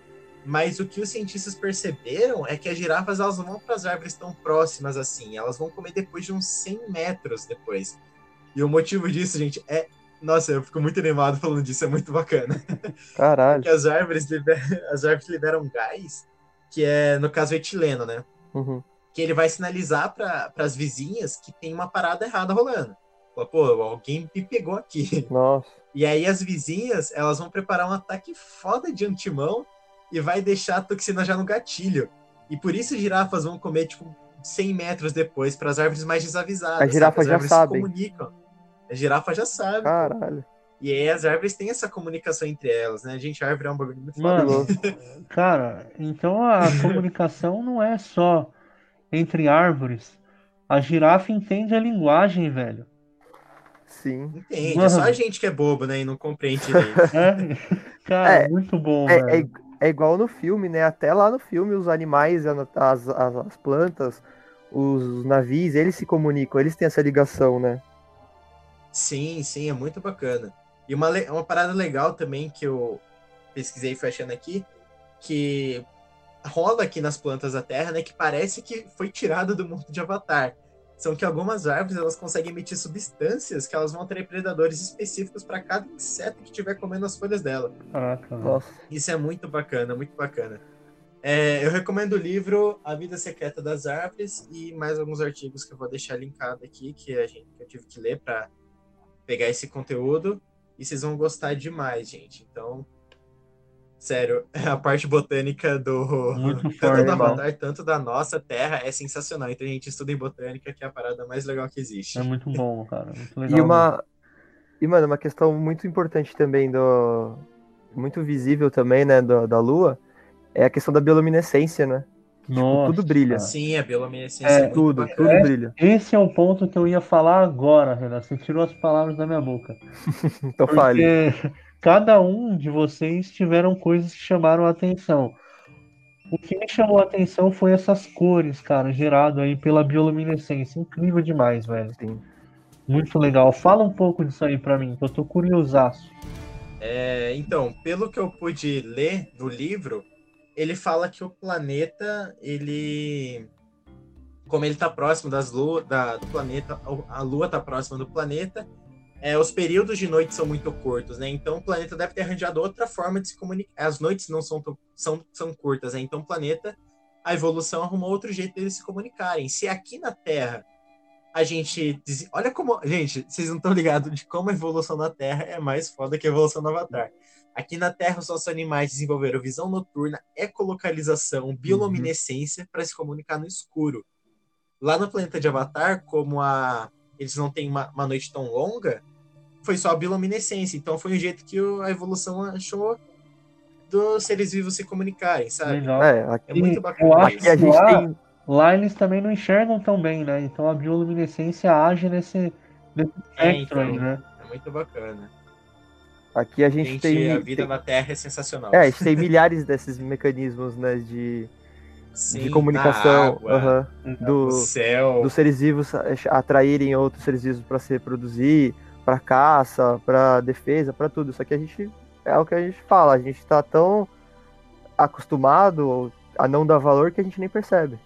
Mas o que os cientistas perceberam é que as girafas elas não vão para as árvores tão próximas assim, elas vão comer depois de uns 100 metros depois. E o motivo disso, gente, é. Nossa, eu fico muito animado falando disso, é muito bacana. Caralho. Porque as árvores, liberam, as árvores liberam gás, que é, no caso, etileno, né? Uhum. Que ele vai sinalizar para as vizinhas que tem uma parada errada rolando. Pô, alguém me pegou aqui. Nossa. E aí as vizinhas, elas vão preparar um ataque foda de antemão e vai deixar a toxina já no gatilho. E por isso girafas vão comer, tipo, 100 metros depois, para as árvores mais desavisadas. As girafas já sabem. comunicam. A girafa já sabe. Caralho. E aí as árvores têm essa comunicação entre elas, né? Gente, a árvore é um bagulho muito Mano, cara, então a comunicação não é só entre árvores. A girafa entende a linguagem, velho. Sim. Entende. Mano. É só a gente que é bobo, né? E não compreende direito. É, cara, é, muito bom, é, velho. É, é igual no filme, né? Até lá no filme, os animais, as, as, as plantas, os navios, eles se comunicam, eles têm essa ligação, né? Sim, sim, é muito bacana. E uma, uma parada legal também que eu pesquisei fechando aqui, que rola aqui nas plantas da Terra, né? Que parece que foi tirada do mundo de Avatar são que algumas árvores elas conseguem emitir substâncias que elas vão ter predadores específicos para cada inseto que estiver comendo as folhas dela. Caraca, Nossa. Isso é muito bacana, muito bacana. É, eu recomendo o livro A Vida Secreta das Árvores e mais alguns artigos que eu vou deixar linkado aqui, que, a gente, que eu tive que ler para pegar esse conteúdo. E vocês vão gostar demais, gente. Então, Sério, a parte botânica do Muito tanto forte, do Avatar, tanto da nossa Terra é sensacional. Então a gente estuda em botânica, que é a parada mais legal que existe. É muito bom, cara. Muito legal. E uma. E, mano, uma questão muito importante também do. Muito visível também, né, do, da Lua, é a questão da bioluminescência, né? Que, tipo, Nossa, tudo brilha. cara. Sim, a bioluminescência É, é, Tudo, bacana. tudo É. brilha. Esse é o ponto que eu ia falar agora, Renan. Você tirou as palavras da minha boca. Então fale. Cada um de vocês tiveram coisas que chamaram a atenção. O que me chamou a atenção foi essas cores, cara, gerado aí pela bioluminescência. Incrível demais, velho. Sim. Muito legal. Fala um pouco disso aí pra mim, que eu tô curiosaço. É, então, pelo que eu pude ler no livro, ele fala que o planeta, ele. Como ele está próximo das luas, da, do planeta, a Lua está próxima do planeta, é, os períodos de noite são muito curtos, né? Então o planeta deve ter arranjado outra forma de se comunicar. As noites não são, são, são curtas, né? Então o planeta, a evolução arrumou outro jeito deles se comunicarem. Se aqui na Terra a gente. diz- Olha como. Gente, vocês não estão ligados de como a evolução na Terra é mais foda que a evolução no Avatar. Aqui na Terra, os nossos animais desenvolveram visão noturna, ecolocalização, bioluminescência para se comunicar no escuro. Lá no planeta de Avatar, como a eles não têm uma, uma noite tão longa, foi só a bioluminescência. Então foi um jeito que a evolução achou dos seres vivos se comunicarem, sabe? Legal. É, É aqui, muito eu bacana. acho aqui a gente lá- tem. Lá eles também não enxergam tão bem, né? Então a bioluminescência age nesse, nesse É, espectro aí, então. né? É muito bacana. Aqui a gente, Gente, tem. a vida tem- na Terra é sensacional. É, a gente tem milhares desses mecanismos, né, de, Sim, de comunicação, água, aham, no do, céu. dos seres vivos atraírem outros seres vivos para se reproduzir, para caça, para defesa, para tudo. Só que a gente é o que a gente fala, a gente tá tão acostumado a não dar valor que a gente nem percebe.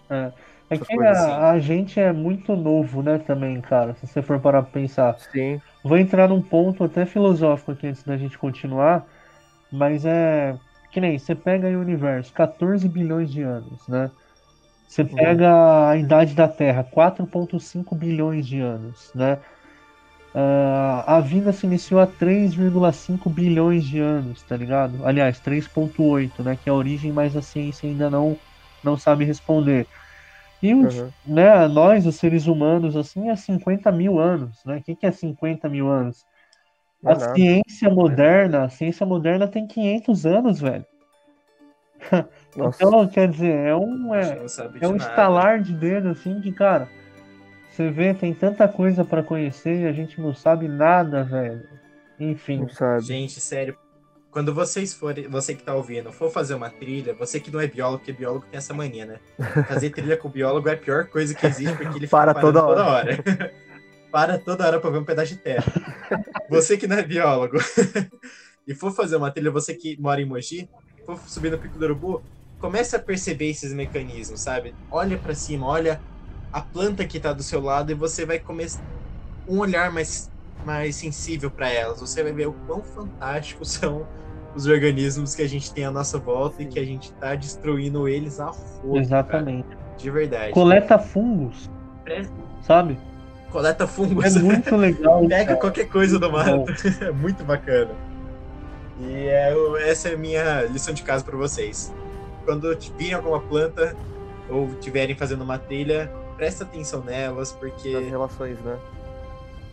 É Essas que coisas assim. a, a gente é muito novo, né, também, cara, se você for parar pra pensar. Sim, Vou entrar num ponto até filosófico aqui antes da gente continuar, mas é que nem você pega aí o universo, 14 bilhões de anos, né? Você Uhum. pega a idade da Terra, 4,5 bilhões de anos, né? Ah, a vida se iniciou há 3,5 bilhões de anos, tá ligado? Aliás, 3,8, né? Que é a origem, mas a ciência ainda não, não sabe responder. E Uhum. né, nós, os seres humanos, assim, é 50 mil anos, né? O que, que é 50 mil anos? Não é A nada. ciência moderna, a ciência moderna tem 500 anos, velho. Nossa, Então, quer dizer, é um, é, de é um estalar de dedo, assim, que, cara, você vê, tem tanta coisa pra conhecer e a gente não sabe nada, velho. Enfim, não sabe. Gente, sério. Quando vocês forem, você que tá ouvindo, for fazer uma trilha, você que não é biólogo, porque biólogo tem essa mania, né? Fazer trilha com biólogo é a pior coisa que existe, porque ele Para toda toda hora. Para toda hora pra ver um pedaço de terra. Você que não é biólogo e for fazer uma trilha, você que mora em Mogi, for subir no Pico do Urubu, comece a perceber esses mecanismos, sabe? Olha pra cima, olha a planta que tá do seu lado e você vai começar um olhar mais, mais sensível para elas. Você vai ver o quão fantásticos são os organismos que a gente tem à nossa volta e que a gente tá destruindo eles a fogo. exatamente. cara. de verdade. Coleta fungos, Pre- sabe? Coleta fungos. É muito legal. Pega cara. qualquer coisa do mato. É muito bacana. E é, essa é a minha lição de casa para vocês. Quando virem alguma planta ou estiverem fazendo uma trilha, presta atenção nelas, porque Nas relações, né?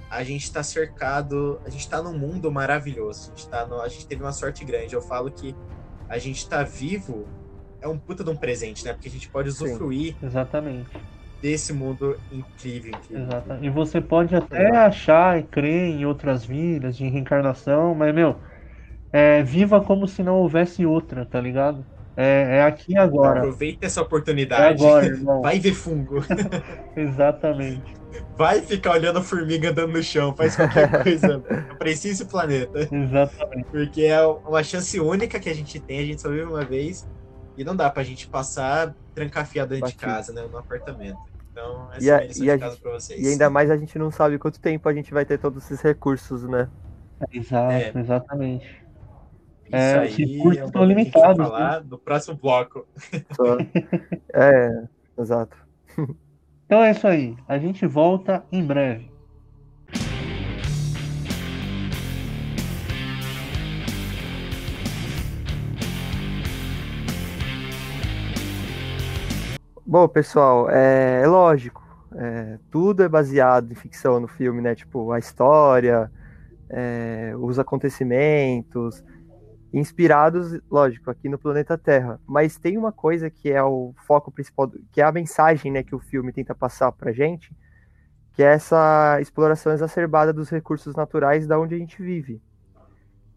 a gente está cercado, a gente está num mundo maravilhoso. A gente, tá no- a gente teve uma sorte grande. Eu falo que a gente está vivo é um puta de um presente, né? Porque a gente pode Sim. usufruir Exatamente, desse mundo incrível, incrível. exatamente. E você pode até Exato. achar e crer em outras vidas, de reencarnação, mas, meu, é, viva como se não houvesse outra, tá ligado? É, é aqui agora. Aproveita essa É oportunidade. agora, irmão. Vai ver fungo. Exatamente, Vai ficar olhando a formiga andando no chão. Faz qualquer coisa pra esse planeta. exatamente. Porque é uma chance única que a gente tem. A gente só vive uma vez. E não dá pra gente passar trancafiado dentro de casa, né? No apartamento. Então, essa E é a- a minha lição e a de casa gente- pra vocês. E ainda mais a gente não sabe quanto tempo a gente vai ter todos esses recursos, né? Exato, É. exatamente. Isso é, aí os recursos é estão vai limitados, né? falar no próximo bloco. Só- é, exato. Então é isso aí. A gente volta em breve. Bom, pessoal, é, é lógico. é, tudo é baseado em ficção no filme, né? Tipo, a história, é, os acontecimentos, inspirados, lógico, aqui no planeta Terra. Mas tem uma coisa que é o foco principal, que é a mensagem, né, que o filme tenta passar pra gente, que é essa exploração exacerbada dos recursos naturais da onde a gente vive.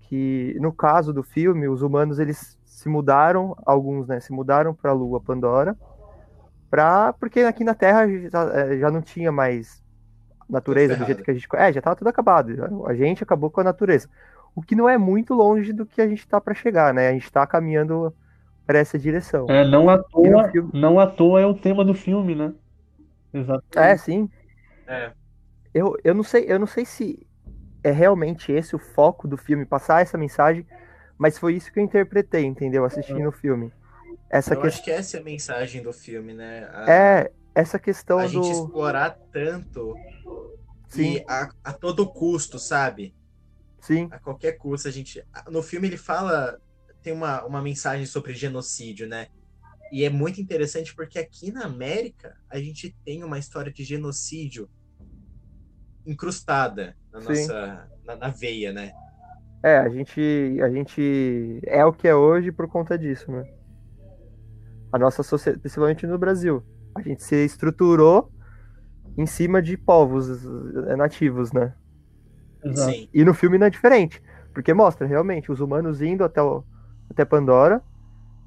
Que no caso do filme, os humanos eles se mudaram, alguns, né, se mudaram para a Lua Pandora, pra, porque aqui na Terra já, é, já não tinha mais natureza do jeito que a gente. É, já estava tudo acabado. A gente acabou com a natureza. O que não é muito longe do que a gente está para chegar, né? A gente está caminhando para essa direção. É, não à toa, filme- não à toa é o tema do filme, né? Exato. É, sim. É. Eu, eu não sei, eu não sei se é realmente esse o foco do filme, passar essa mensagem, mas foi isso que eu interpretei, entendeu? Assistindo o filme. Essa Eu que... acho que essa é a mensagem do filme, né? A, É, essa questão a do. gente explorar tanto Sim, e a, a todo custo, sabe? Sim, a qualquer custo. A gente, no filme ele fala, tem uma, uma mensagem sobre genocídio, né? E é muito interessante porque aqui na América a gente tem uma história de genocídio incrustada na Sim. nossa na, na veia, né? É, a gente, a gente é o que é hoje por conta disso, né? A nossa sociedade, principalmente no Brasil, a gente se estruturou em cima de povos nativos, né? Exato. Sim. E no filme não é diferente, porque mostra realmente os humanos indo até, o, até Pandora,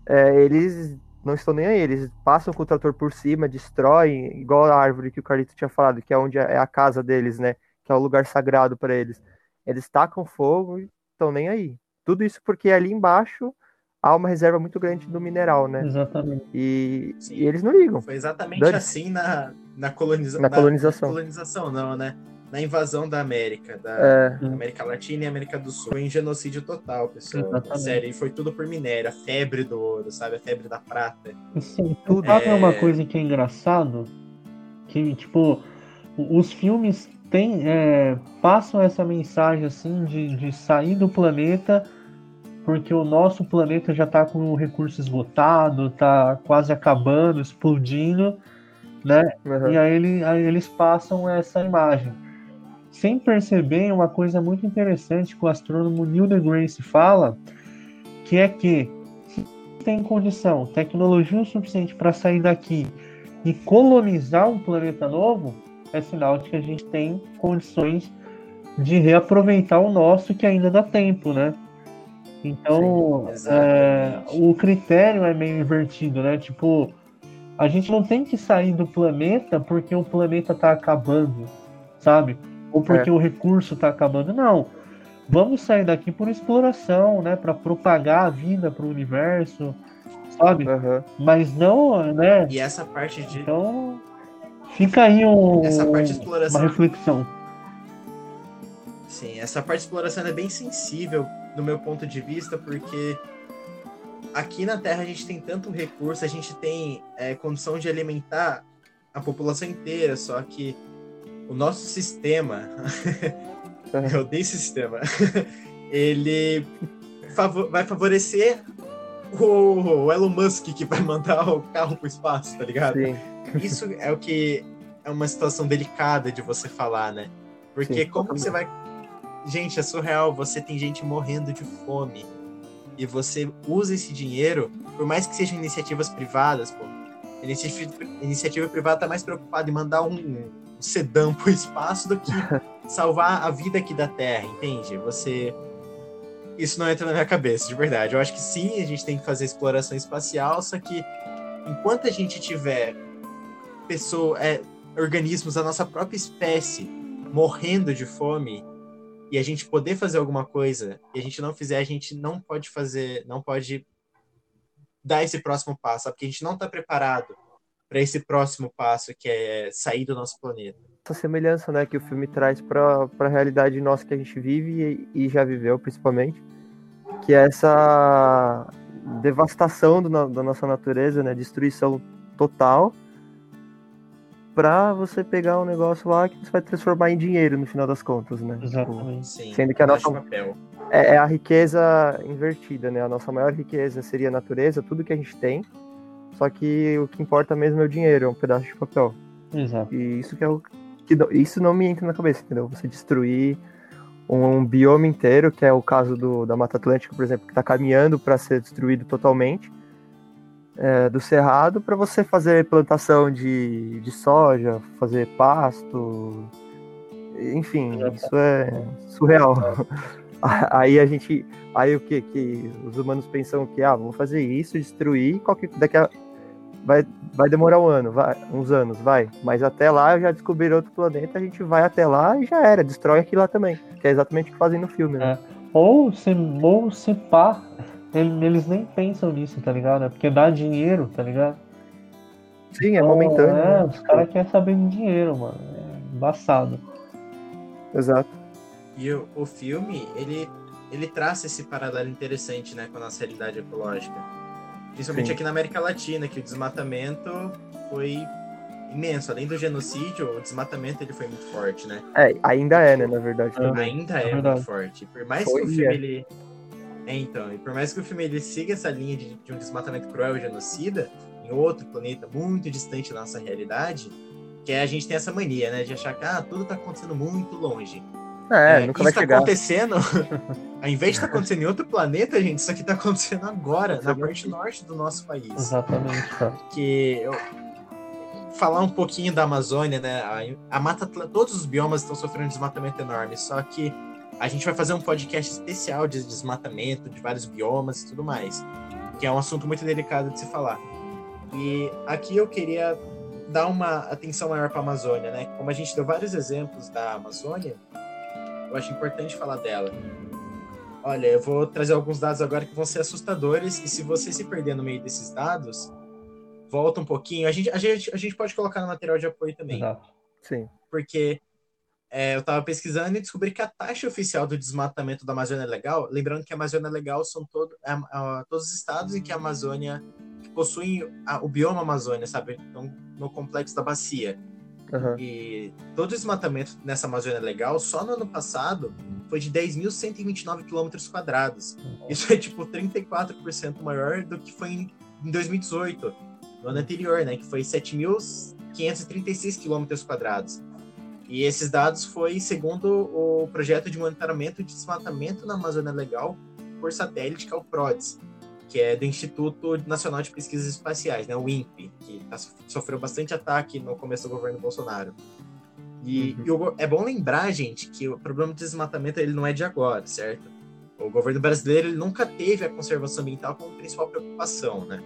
é, eles não estão nem aí. Eles passam com o trator por cima, destroem, igual a árvore que o Carlito tinha falado, que é onde é a casa deles, né? Que é o lugar sagrado para eles. Eles tacam fogo e estão nem aí. Tudo isso porque ali embaixo há uma reserva muito grande do mineral, né? Exatamente. E, e eles não ligam. Foi exatamente Dane. assim na, na, coloniza na colonização. Na colonização, não, né? Na invasão da América, da é. América Latina e América do Sul, em genocídio total, pessoal. Sério, e foi tudo por minério, a febre do ouro, sabe? A febre da prata. Sim, tudo. Sabe é... uma coisa que é engraçado? Que, tipo, os filmes têm, é, passam essa mensagem, assim, de, de sair do planeta porque o nosso planeta já está com o recurso esgotado, está quase acabando, explodindo, né? Uhum. E aí, ele, aí, eles passam essa imagem. Sem perceber, uma coisa muito interessante que o astrônomo Neil deGrasse fala, que é que se tem condição, tecnologia o suficiente para sair daqui e colonizar um planeta novo, é sinal de que a gente tem condições de reaproveitar o nosso que ainda dá tempo, né? Então, Sim, é, o critério é meio invertido, né? Tipo, a gente não tem que sair do planeta porque o planeta está acabando, sabe? Ou porque é. o recurso está acabando. Não. Vamos sair daqui por exploração, né? Para propagar a vida para o universo, sabe? Uhum. Mas não, né? E essa parte de. Então, fica aí um, essa parte de exploração... uma reflexão. Sim, essa parte de exploração é bem sensível do meu ponto de vista, porque aqui na Terra a gente tem tanto recurso, a gente tem é, condição de alimentar a população inteira, só que o nosso sistema, eu odeio sistema, ele vai favorecer o, o, Elon Musk que vai mandar o carro pro espaço, tá ligado? Sim. Isso é o que é uma situação delicada de você falar, né? Porque Sim, como você vai Gente, é surreal. Você tem gente morrendo de fome. E você usa esse dinheiro, por mais que sejam iniciativas privadas, pô. Iniciativa, iniciativa privada tá mais preocupada em mandar um, sedã pro espaço do que salvar a vida aqui da Terra, entende? Você. Isso não entra na minha cabeça, de verdade. Eu acho que sim, a gente tem que fazer exploração espacial, só que enquanto a gente tiver pessoa, é, organismos da nossa própria espécie morrendo de fome e a gente poder fazer alguma coisa e a gente não fizer, a gente não pode fazer, não pode dar esse próximo passo, porque a gente não está preparado para esse próximo passo que é sair do nosso planeta. Essa semelhança, né, que o filme traz para a realidade nossa que a gente vive e, e, já viveu, principalmente, que é essa devastação do, da nossa natureza, né, destruição total para você pegar um negócio lá que você vai transformar em dinheiro no final das contas, né? Exatamente. Sim, Sendo que a nossa é, é, a riqueza invertida, né? A nossa maior riqueza seria a natureza, tudo que a gente tem. Só que o que importa mesmo é o dinheiro, é um pedaço de papel. Exato. E isso que é o que isso não me entra na cabeça, entendeu? Você destruir um, um bioma inteiro, que é o caso do, da Mata Atlântica, por exemplo, que está caminhando para ser destruído totalmente é, do cerrado para você fazer plantação de, de soja, fazer pasto, enfim, isso é surreal. Aí a gente, aí o que que os humanos pensam que ah, vamos fazer isso, destruir, qualquer daqui a vai, vai demorar um ano, vai, uns anos, vai. Mas até lá já descobrir outro planeta, a gente vai até lá e já era, destrói aquilo lá também. Que é exatamente o que fazem no filme, né? É. Ou se, ou se pá, eles nem pensam nisso, tá ligado? É porque dá dinheiro, tá ligado? Sim, é então, momentâneo. É, né? os caras querem saber de dinheiro, mano. É embaçado. Exato. E o, o filme, ele, ele traça esse paralelo interessante, né, com a nossa realidade ecológica. Principalmente Sim. aqui na América Latina, que o desmatamento foi imenso. Além do genocídio, o desmatamento ele foi muito forte, né? É, ainda é, né, na verdade. É, ainda é, é muito forte. Por mais foi, que o filme é. ele é, então, e por mais que o filme ele siga essa linha de, de um desmatamento cruel e genocida, em outro planeta muito distante da nossa realidade, que é, a gente tem essa mania, né, de achar que ah, tudo tá acontecendo muito longe. É, é nunca vai tá chegar. acontecendo, ao invés de estar tá acontecendo em outro planeta, gente, isso aqui tá acontecendo agora, na parte norte do nosso país. Exatamente, cara. Que eu falar um pouquinho da Amazônia, né? A, a mata, todos os biomas estão sofrendo um desmatamento enorme, só que a gente vai fazer um podcast especial de desmatamento, de vários biomas e tudo mais, que é um assunto muito delicado de se falar. E aqui eu queria dar uma atenção maior para a Amazônia, né? Como a gente deu vários exemplos da Amazônia, eu acho importante falar dela. Olha, eu vou trazer alguns dados agora que vão ser assustadores, e se você se perder no meio desses dados, volta um pouquinho. A gente, a gente, a gente pode colocar no material de apoio também. Exato. Sim. Porque é, eu estava pesquisando e descobri que a taxa oficial do desmatamento da Amazônia é Legal, lembrando que a Amazônia Legal são todo, é, é, todos os estados em que a Amazônia que possuem a, o bioma Amazônia, sabe? Então, no complexo da bacia. Uhum. E todo o desmatamento nessa Amazônia Legal, só no ano passado, foi de 10.129 quilômetros quadrados. Isso é tipo 34% maior do que foi em, em 2018, no ano anterior, né? Que foi 7.536 quilômetros quadrados. E esses dados foi segundo o projeto de monitoramento de desmatamento na Amazônia Legal por satélite, que é o PRODES que é do Instituto Nacional de Pesquisas Espaciais, né, o INPE, que tá, sofreu bastante ataque no começo do governo Bolsonaro. E, uhum. e é bom lembrar, gente, que o problema do desmatamento ele não é de agora, certo? O governo brasileiro ele nunca teve a conservação ambiental como principal preocupação, né?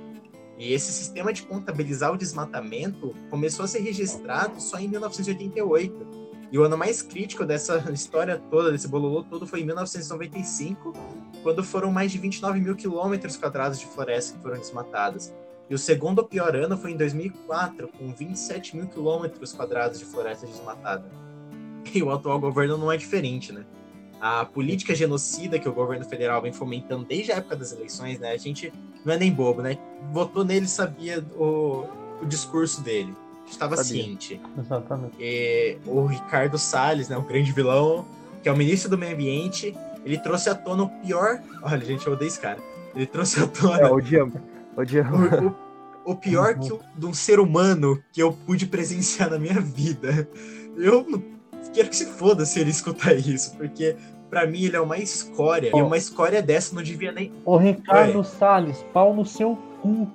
E esse sistema de contabilizar o desmatamento começou a ser registrado só em 1988 e o ano mais crítico dessa história toda, desse bololô todo, foi em 1995, quando foram mais de 29 mil quilômetros quadrados de floresta que foram desmatadas. E o segundo pior ano foi em 2004, com 27 mil quilômetros quadrados de floresta desmatada. E o atual governo não é diferente, né? A política genocida que o governo federal vem fomentando desde a época das eleições, né? A gente não é nem bobo, né? Votou nele sabia o, o discurso dele estava ciente. Exatamente. E o Ricardo Salles, né, o grande vilão, que é o ministro do Meio Ambiente, ele trouxe à tona o pior. Olha, gente, eu odeio esse cara. Ele trouxe à tona. É, odiamos. Odiamos. O, o, o pior que, de um ser humano que eu pude presenciar na minha vida. Eu quero que se foda se ele escutar isso, porque para mim ele é uma escória. Oh. E uma escória dessa não devia nem. O Ricardo Salles, pau no seu cu.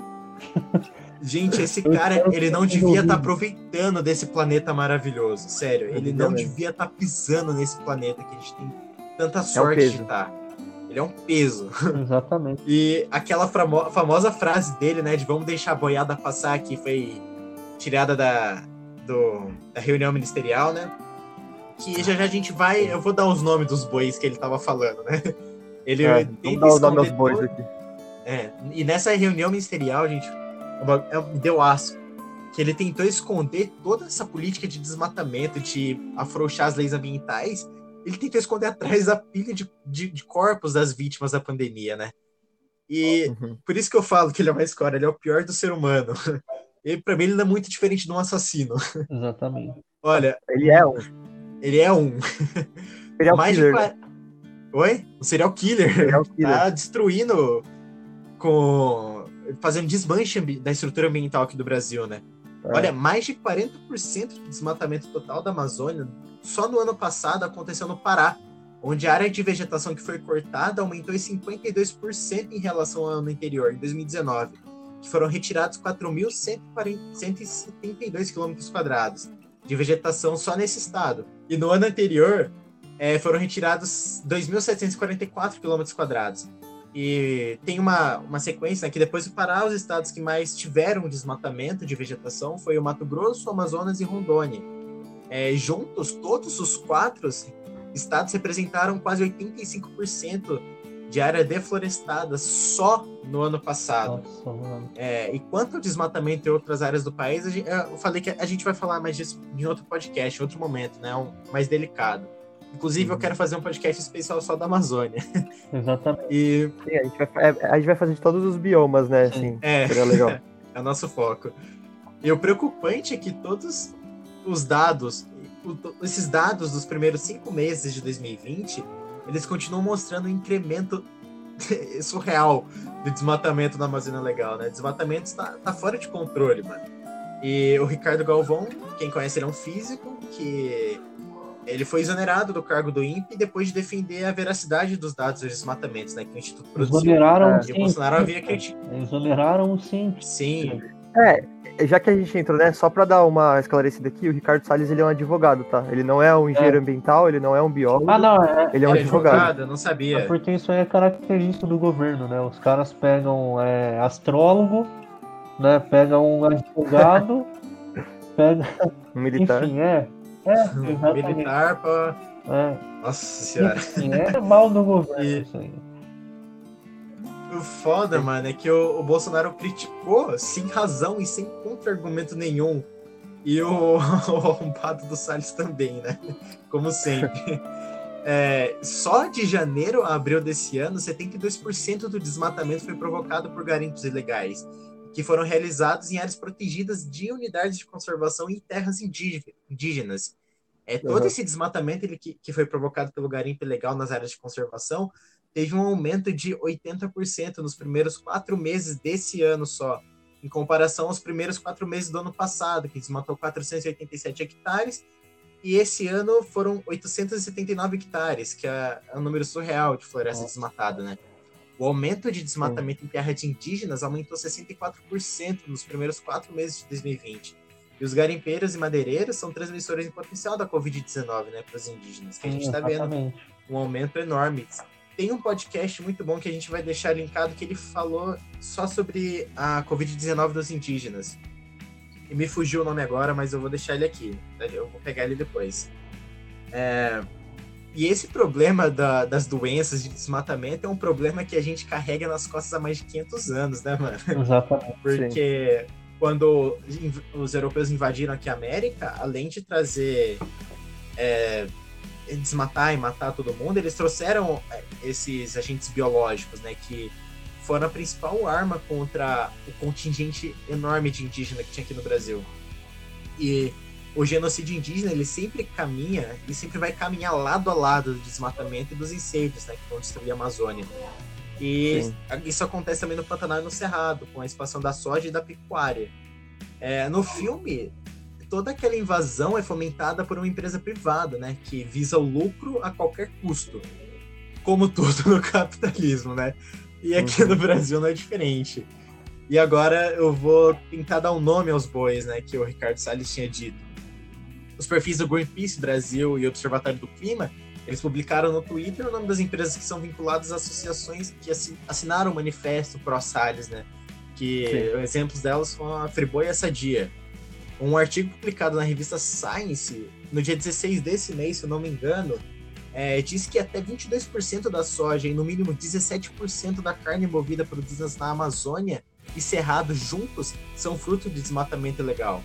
Gente, esse cara, ele não devia estar tá aproveitando desse planeta maravilhoso. Sério, ele não devia estar tá pisando nesse planeta que a gente tem tanta sorte é de estar. Tá. Ele é um peso. Exatamente. E aquela famosa frase dele, né, de vamos deixar a boiada passar, que foi tirada da, do, da reunião ministerial, né? Que já já a gente vai. Eu vou dar os nomes dos bois que ele tava falando, né? Ele é, vamos dar os nomes dos bois aqui. É, e nessa reunião ministerial, gente, é, me deu asco. Que ele tentou esconder toda essa política de desmatamento, de afrouxar as leis ambientais. Ele tentou esconder atrás da pilha de, de, de corpos das vítimas da pandemia, né? E uhum. por isso que eu falo que ele é uma escória, ele é o pior do ser humano. E para mim ele não é muito diferente de um assassino. Exatamente. Olha. Ele é um. Ele é um. Serial Mais killer. De... Oi? Um serial killer. Serial killer. Tá destruindo com fazendo desmanche da estrutura ambiental aqui do Brasil, né? É. Olha, mais de 40% do desmatamento total da Amazônia só no ano passado aconteceu no Pará, onde a área de vegetação que foi cortada aumentou em 52% em relação ao ano anterior, em 2019, que foram retirados 4.172 quilômetros quadrados de vegetação só nesse estado. E no ano anterior, é, foram retirados 2.744 quilômetros quadrados. E tem uma, uma sequência né, que depois de parar os estados que mais tiveram desmatamento de vegetação foi o Mato Grosso, Amazonas e Rondônia. É, juntos, todos os quatro estados representaram quase 85% de área deflorestada só no ano passado. Nossa, é, e quanto ao desmatamento em outras áreas do país, gente, eu falei que a gente vai falar mais disso em outro podcast, em outro momento, né? Um, mais delicado. Inclusive, eu quero fazer um podcast especial só da Amazônia. Exatamente. E... Sim, a, gente vai, é, a gente vai fazer de todos os biomas, né? Assim, é, seria legal. é o nosso foco. E o preocupante é que todos os dados, esses dados dos primeiros cinco meses de 2020, eles continuam mostrando um incremento surreal do desmatamento na Amazônia Legal, né? Desmatamento está tá fora de controle, mano. E o Ricardo Galvão, quem conhece, ele é um físico que ele foi exonerado do cargo do INPE depois de defender a veracidade dos dados dos desmatamentos, né, que o Instituto produziu. Exoneraram é, e o Bolsonaro havia criticado. Exoneraram sim. Sim. É, já que a gente entrou, né, só para dar uma esclarecida aqui, o Ricardo Salles ele é um advogado, tá? Ele não é um engenheiro é. ambiental, ele não é um biólogo. Ah, não, é. Ele é um é advogado. advogado. não sabia. É porque isso aí é característico do governo, né? Os caras pegam é, astrólogo né? Pega um advogado, pega. Um militar. Enfim, é. É, militar pra. É. Nossa senhora. Enfim, é mal do governo E- isso aí. O foda, mano, é que o, o Bolsonaro criticou sem razão e sem contra-argumento nenhum. E o, o arrombado do Salles também, né? Como sempre. É, só de janeiro a abril desse ano, 72% do desmatamento foi provocado por garimpos ilegais, que foram realizados em áreas protegidas de unidades de conservação e terras indí- indígenas. É, todo Uhum. esse desmatamento ele, que, que foi provocado pelo garimpo ilegal nas áreas de conservação teve um aumento de 80% nos primeiros quatro meses desse ano só, em comparação aos primeiros quatro meses do ano passado, que desmatou 487 hectares, e esse ano foram 879 hectares, que é, é um número surreal de floresta Nossa. desmatada, né? O aumento de desmatamento em terras indígenas aumentou 64% nos primeiros quatro meses de 2020. E os garimpeiros e madeireiros são transmissores em potencial da Covid-19, né, para os indígenas, que a gente Sim, está vendo um aumento enorme. Tem um podcast muito bom que a gente vai deixar linkado que ele falou só sobre a Covid-19 dos indígenas. E me fugiu o nome agora, mas eu vou deixar ele aqui. Eu vou pegar ele depois. É, E esse problema da- das doenças de desmatamento é um problema que a gente carrega nas costas há mais de 500 anos, né, mano? Exatamente. Porque quando inv- os europeus invadiram aqui a América, além de trazer é, desmatar e matar todo mundo, eles trouxeram é, esses agentes biológicos, né, que foram a principal arma contra o contingente enorme de indígena que tinha aqui no Brasil. E o genocídio indígena, ele sempre caminha e sempre vai caminhar lado a lado do desmatamento e dos incêndios, né, que vão destruir a Amazônia. E Sim. isso acontece também no Pantanal e no Cerrado, com a expansão da soja e da pecuária. É, no filme, toda aquela invasão é fomentada por uma empresa privada, né? Que visa o lucro a qualquer custo. Como tudo no capitalismo, né? E aqui Uhum. no Brasil não é diferente. E agora eu vou tentar dar um nome aos bois, né? Que o Ricardo Salles tinha dito. Os perfis do Greenpeace Brasil e Observatório do Clima, eles publicaram no Twitter o nome das empresas que são vinculadas a associações que assi- assinaram o manifesto pró-Salles, né? Que Sim. exemplos delas foram a Friboi e a Sadia. Um artigo publicado na revista Science, no dia 16 desse mês, se eu não me engano, é, diz que até 22% da soja e no mínimo 17% da carne movida produzidas na Amazônia e Cerrado juntos são fruto de desmatamento ilegal.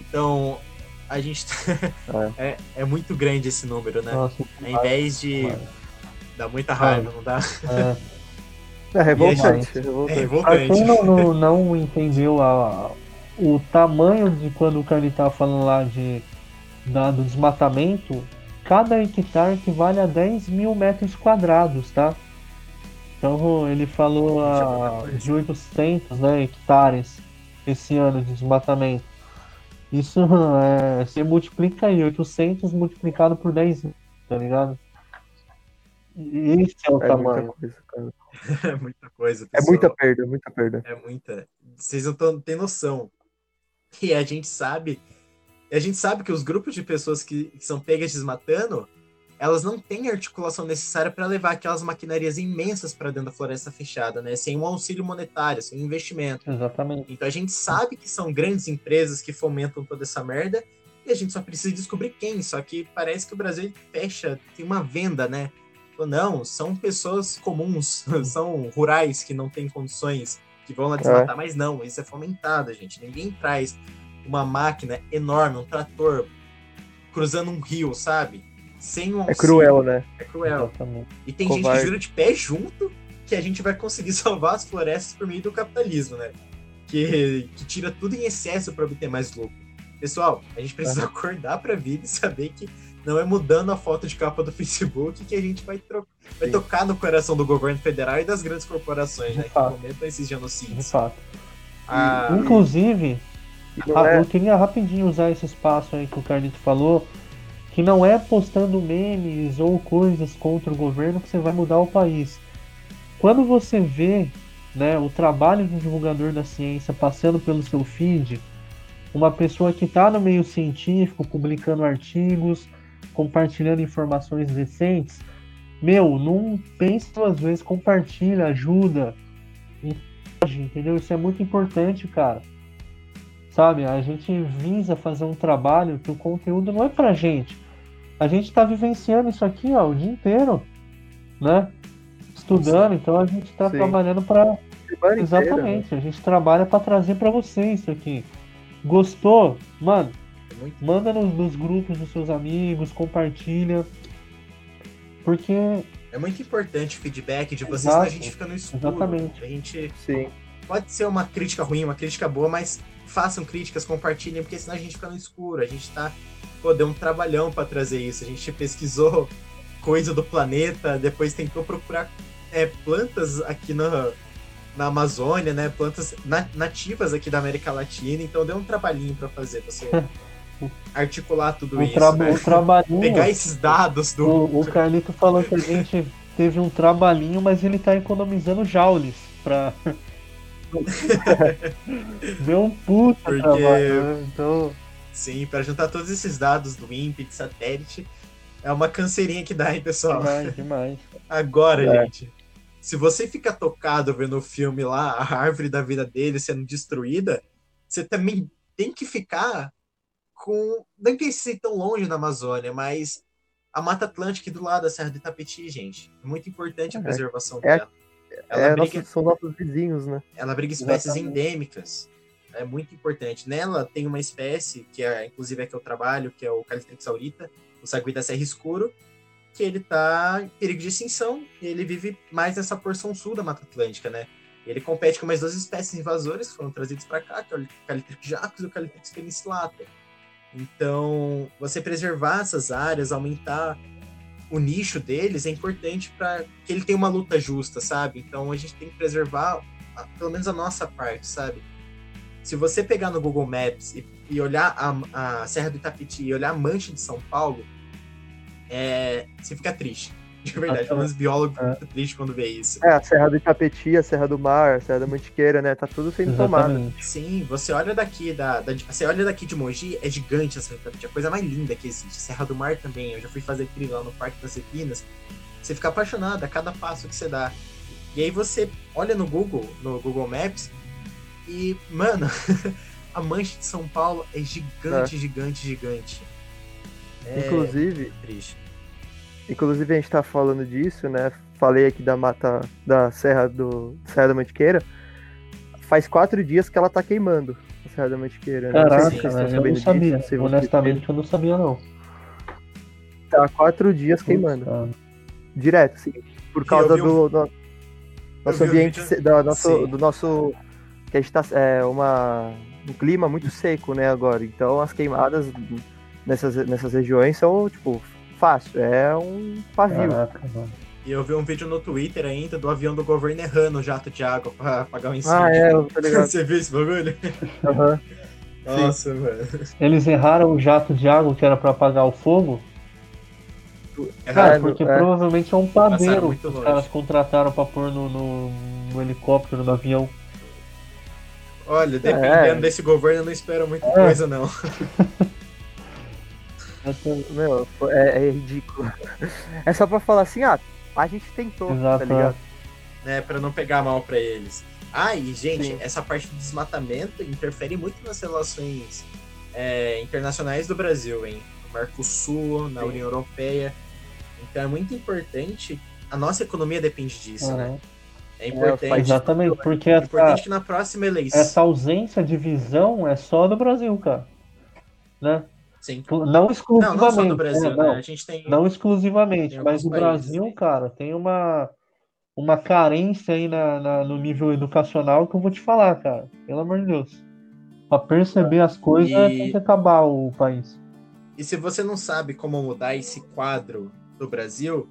Então, a gente. é, é muito grande esse número, né? nossa. Ao invés de Mano. dar muita raiva, não dá? É. É revoltante. É revoltante. Pra revoltante. quem não, não, entendeu a- o tamanho de quando o Carly tava falando lá de, da- do desmatamento, cada hectare equivale a 10 mil metros quadrados, tá? Então ele falou é a, de 800 né, hectares esse ano de desmatamento. Isso é, você multiplica aí, 800 multiplicado por 10 mil, tá ligado? Esse é o É tamanho. muita coisa, cara. É muita coisa. É pessoal. muita perda, é muita perda. É muita. Vocês não tão, têm noção. E a gente sabe. A gente sabe que os grupos de pessoas que, que são pegas desmatando, elas não têm articulação necessária para levar aquelas maquinarias imensas para dentro da floresta fechada, né? Sem um auxílio monetário, sem um investimento. Exatamente. Então a gente sabe que são grandes empresas que fomentam toda essa merda e a gente só precisa descobrir quem. Só que parece que o Brasil fecha, tem uma venda, né? Ou não, são pessoas comuns, são rurais que não têm condições, que vão lá desmatar, mas não, isso é fomentado, gente. Ninguém traz uma máquina enorme, um trator cruzando um rio, sabe? Sem um É auxílio. cruel, né? É cruel. Exatamente. E tem gente Covarde. que jura de pé junto que a gente vai conseguir salvar as florestas por meio do capitalismo, né? Que, que tira tudo em excesso para obter mais lucro. Pessoal, a gente precisa acordar para a vida e saber que não é mudando a foto de capa do Facebook que a gente vai, vai tocar no coração do governo federal e das grandes corporações, né? De Que fato. fomentam esses De genocídios. fato. Ah, Inclusive, ah, é- eu queria rapidinho usar esse espaço aí que o Carlito falou, que não é postando memes ou coisas contra o governo que você vai mudar o país. Quando você vê né, o trabalho de um divulgador da ciência passando pelo seu feed, uma pessoa que está no meio científico, publicando artigos, compartilhando informações recentes, meu, não pense duas vezes, compartilha, ajuda. entendeu? Isso é muito importante, cara. Sabe? A gente visa fazer um trabalho que o conteúdo não é pra gente. A gente tá vivenciando isso aqui, ó, o dia inteiro, né? Estudando, então a gente tá Sim. trabalhando para Semana inteira, né? Exatamente, a gente trabalha para trazer para você isso aqui. Gostou? Mano, muito manda nos, nos grupos dos seus amigos, compartilha. Porque É muito importante o feedback de vocês, Exato. senão a gente fica no escuro. Exatamente. A gente Sim. pode ser uma crítica ruim, uma crítica boa, mas façam críticas, compartilhem, porque senão a gente fica no escuro. A gente tá, pô, deu um trabalhão pra trazer isso. A gente pesquisou coisa do planeta, depois tentou procurar é, plantas aqui na, na Amazônia, né? Plantas na- nativas aqui da América Latina, então deu um trabalhinho pra fazer, você articular tudo o, isso, traba- né? o trabalhinho. Pegar esses dados do. O, o Carlito falou que a gente teve um trabalhinho, mas ele tá economizando joules pra. Deu um puta Porque- trabalho, né? Então. Sim, para juntar todos esses dados do INPE, de satélite, é uma canseirinha que dá, hein, pessoal? Demais, demais. Agora, É. gente, se você fica tocado vendo o filme lá, a árvore da vida dele sendo destruída, você também tem que ficar com. Não que ser tão longe na Amazônia, mas a Mata Atlântica do lado da Serra do Itapetí, gente. É muito importante a É. preservação É- dela. Ela, É, briga, nossos- são nossos vizinhos, né? ela briga espécies Exatamente. endêmicas. É muito importante. Nela tem uma espécie, que é inclusive é que eu trabalho, que é o Calitrix aurita, o sagui da serra escuro, que ele tá em perigo de extinção ele vive mais nessa porção sul da Mata Atlântica, né? Ele compete com mais duas espécies invasoras que foram trazidas para cá, que é o Calitrix jacus e o Calitrix penicillata. Então, você preservar essas áreas, aumentar o nicho deles é importante para que ele tenha uma luta justa, sabe? Então, a gente tem que preservar pelo menos a nossa parte, sabe? Se você pegar no Google Maps e, e olhar a, a Serra do Itapetí e olhar a Mancha de São Paulo, é, você fica triste. De verdade, pelo menos biólogo É. fica triste quando vê isso. É, a Serra do Itapetí, a Serra do Mar, a Serra da Mantiqueira, né? Tá tudo sendo tomado. Sim, você olha daqui da, da- você olha daqui de Mogi, é gigante a Serra do Itapetí, a coisa mais linda que existe. Serra do Mar também, eu já fui fazer trilha lá no Parque das Cepinas. Você fica apaixonado a cada passo que você dá. E aí você olha no Google, no Google Maps, e, mano, a mancha de São Paulo é gigante, gigante, gigante. É Inclusive, triste. inclusive a gente tá falando disso, né? Falei aqui da mata da Serra do Serra da Mantiqueira. Faz quatro dias que ela tá queimando a Serra da Mantiqueira. né? Caraca, vocês estão eu não disso, sabia. vocês- Honestamente, eu não sabia, não. Tá há quatro dias queimando. Direto, sim. Por causa um- do, do nosso um ambiente, se- da nosso, do nosso. Que a gente tá. É uma, um clima muito seco, né, agora. Então as queimadas nessas, nessas regiões são, tipo, fácil. É um pavio. Caraca, mano. E eu vi um vídeo no Twitter ainda do avião do governo errando o jato de água pra apagar o incêndio. Ah, é, eu tô ligado. Você viu esse bagulho? Aham. Nossa, mano. Eles erraram o jato de água que era pra apagar o fogo? É, Cara, no- porque é. provavelmente é um padeiro que os caras contrataram pra pôr no, no, no helicóptero, no avião. Olha, dependendo É. desse governo, eu não espero muita É. coisa, não. Meu, é, é ridículo. É só pra falar assim, ah, a gente tentou, Exato, tá ligado? né? Pra não pegar mal pra eles. Ah, e, gente, Sim. essa parte do desmatamento interfere muito nas relações é, internacionais do Brasil, hein? No Mercosul, na Sim. União Europeia. Então é muito importante. A nossa economia depende disso, né? Aham. É importante. faz- Exatamente, porque é essa, importante que na próxima eleição. essa ausência de visão é só do Brasil, cara. Né? Sim. Não Não, exclusivamente. não só do Brasil, né? né? Não, A gente tem. não exclusivamente, Tem mas o Brasil, né? cara, tem uma, uma carência aí na, na- no nível educacional que eu vou te falar, cara. Pelo amor de Deus. Pra perceber as coisas, E- tem que acabar o país. E se você não sabe como mudar esse quadro do Brasil,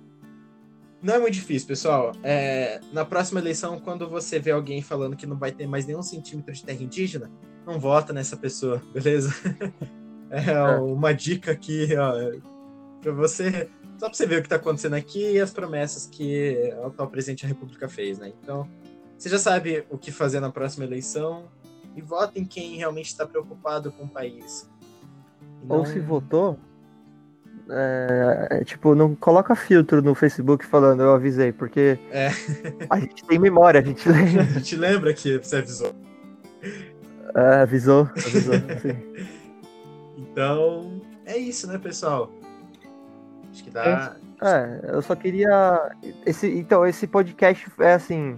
não é muito difícil, pessoal. É, na próxima eleição, quando você vê alguém falando que não vai ter mais nenhum centímetro de terra indígena, não vota nessa pessoa, beleza? É uma dica aqui, ó, pra você. Só pra você ver o que tá acontecendo aqui e as promessas que o atual presidente da República fez, né? Então, você já sabe o que fazer na próxima eleição e vote em quem realmente está preocupado com o país. E Ou não- se votou, é, é, tipo, não coloca filtro no Facebook falando eu avisei, porque É. a gente tem memória, a gente lembra. A gente lembra que você avisou. É, avisou, avisou. sim. Então, é isso, né, pessoal? Acho que dá. É, eu só queria. Esse, então, esse podcast é assim.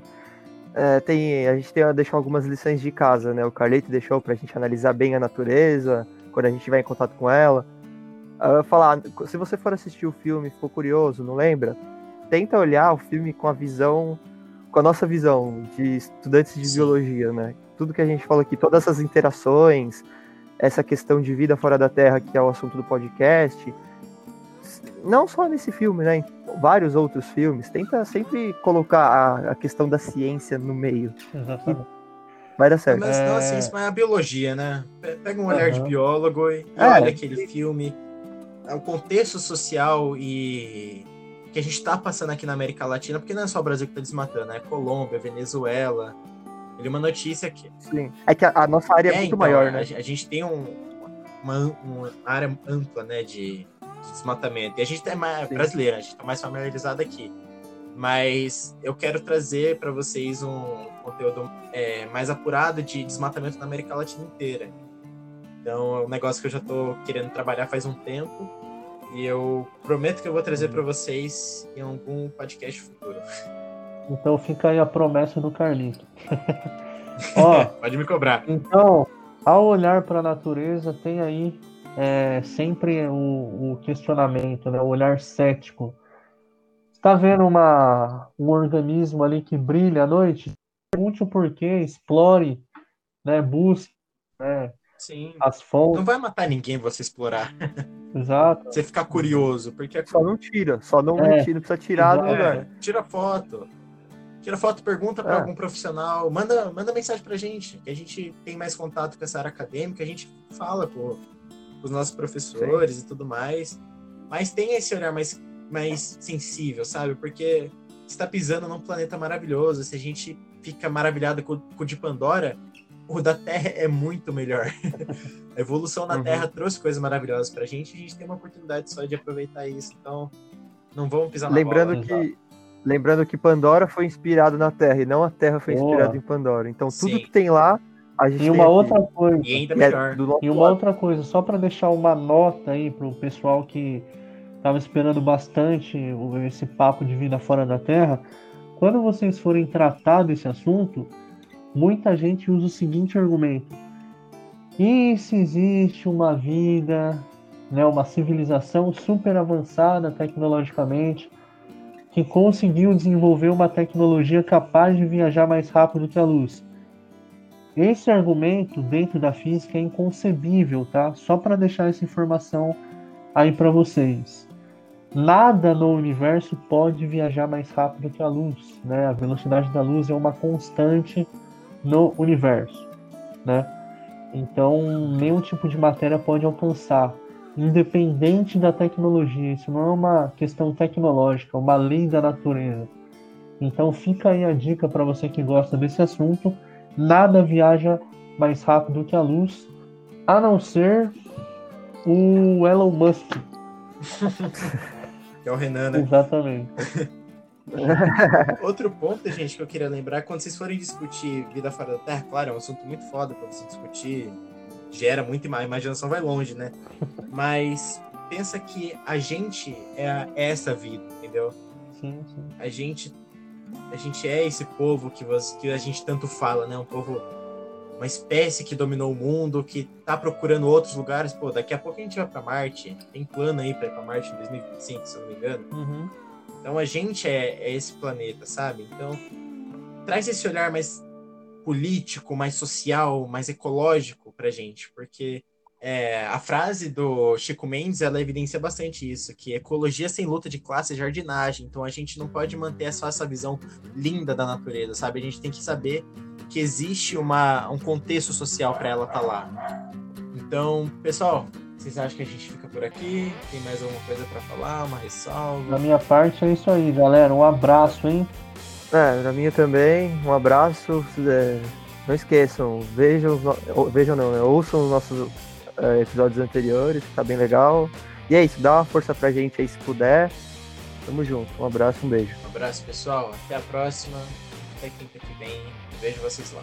é, tem, a gente tem, deixou algumas lições de casa, né? O Carleto deixou pra gente analisar bem a natureza, quando a gente estiver em contato com ela. Ia falar, se você for assistir o filme, ficou curioso, não lembra? Tenta olhar o filme com a visão, com a nossa visão de estudantes de Sim. biologia, né? Tudo que a gente falou aqui, todas essas interações, essa questão de vida fora da Terra, que é o assunto do podcast, não só nesse filme, né? Em vários outros filmes, tenta sempre colocar a, a questão da ciência no meio. Exatamente. Vai dar certo. Mas não a É. ciência, mas a biologia, né? Pe- Pega um olhar de Aham. biólogo e É. olha aquele filme. É O contexto social e que a gente tá passando aqui na América Latina, porque não é só o Brasil que tá desmatando, é Colômbia, Venezuela. Ele uma notícia que Sim. É que a, a nossa área é, muito então, maior, a, né? a gente tem um- uma, uma área ampla, né, de, de desmatamento. E a gente é mais Sim. brasileira, a gente tá mais familiarizado aqui. Mas eu quero trazer para vocês um conteúdo é, mais apurado de desmatamento na América Latina inteira. Então é um negócio que eu já tô querendo trabalhar faz um tempo. E eu prometo que eu vou trazer para vocês em algum podcast futuro. Então fica aí a promessa do Carlito. Ó, Pode me cobrar. Então, ao olhar para a natureza, tem aí é, sempre o, o questionamento, né? o olhar cético. Está vendo uma, um organismo ali que brilha à noite? Pergunte o porquê, explore, né? busque né? Sim. as fontes. Não vai matar ninguém você explorar. Exato. Você ficar curioso, porque Só não tira, só não, É. não tira, precisa tirar do Exato. lugar. É, tira foto. Tira foto, pergunta para É. algum profissional, manda, manda mensagem pra gente, que a gente tem mais contato com essa área acadêmica, a gente fala com, os nossos professores e tudo mais. Mas tem esse olhar mais, mais sensível, sabe? Porque você tá pisando num planeta maravilhoso, se a gente fica maravilhado com, com o de Pandora, o da Terra é muito melhor. a evolução na Uhum. Terra trouxe coisas maravilhosas pra gente, e a gente tem uma oportunidade só de aproveitar isso. Então, não vamos pisar na Lembrando bola. que, lembrando que Pandora foi inspirado na Terra e não a Terra foi Boa. inspirada em Pandora. Então tudo Sim. que tem lá, a gente E tem uma aqui. outra coisa. E ainda E é melhor. nosso E uma lado. outra coisa, só para deixar uma nota aí pro pessoal que estava esperando bastante esse papo de vida fora da Terra, quando vocês forem tratar desse assunto, muita gente usa o seguinte argumento: e se existe uma vida, né, uma civilização super avançada tecnologicamente, que conseguiu desenvolver uma tecnologia capaz de viajar mais rápido que a luz? Esse argumento dentro da física é inconcebível, tá? Só para deixar essa informação aí para vocês. Nada no universo pode viajar mais rápido que a luz, né? A velocidade da luz é uma constante no universo, né? Então, nenhum tipo de matéria pode alcançar, independente da tecnologia. Isso não é uma questão tecnológica, é uma lei da natureza. Então, fica aí a dica para você que gosta desse assunto nada viaja mais rápido que a luz, a não ser o Elon Musk. Que é o Renan, né? Exatamente. Outro ponto, gente, que eu queria lembrar, quando vocês forem discutir vida fora da Terra, claro, é um assunto muito foda pra você discutir, gera muita ima- a imaginação vai longe, né? Mas pensa que a gente é, é essa vida, entendeu? Sim, sim. A gente a gente é esse povo que, você, que a gente tanto fala, né? Um povo, uma espécie que dominou o mundo, que tá procurando outros lugares. Pô, daqui a pouco a gente vai pra Marte. Tem plano aí pra ir pra Marte em 2025, se eu não me engano. Uhum. Então a gente é, é esse planeta, sabe? Então traz esse olhar mais político, mais social, mais ecológico pra gente, porque é, a frase do Chico Mendes ela evidencia bastante isso, que ecologia sem luta de classe é jardinagem. Então a gente não pode manter só essa visão linda da natureza, sabe? A gente tem que saber que existe uma, um contexto social para ela estar lá. Então, pessoal, vocês acham que a gente fica por aqui? Tem mais alguma coisa para falar? Uma ressalva? Da minha parte é isso aí, galera. Um abraço, hein? É, na minha também, um abraço. é, não esqueçam, vejam, vejam não, né, ouçam os nossos é, episódios anteriores, tá bem legal. E é isso, dá uma força pra gente aí se puder. Tamo junto. Um abraço, um beijo. Um abraço, pessoal. Até a próxima. Até quinta que vem. Vejo vocês lá.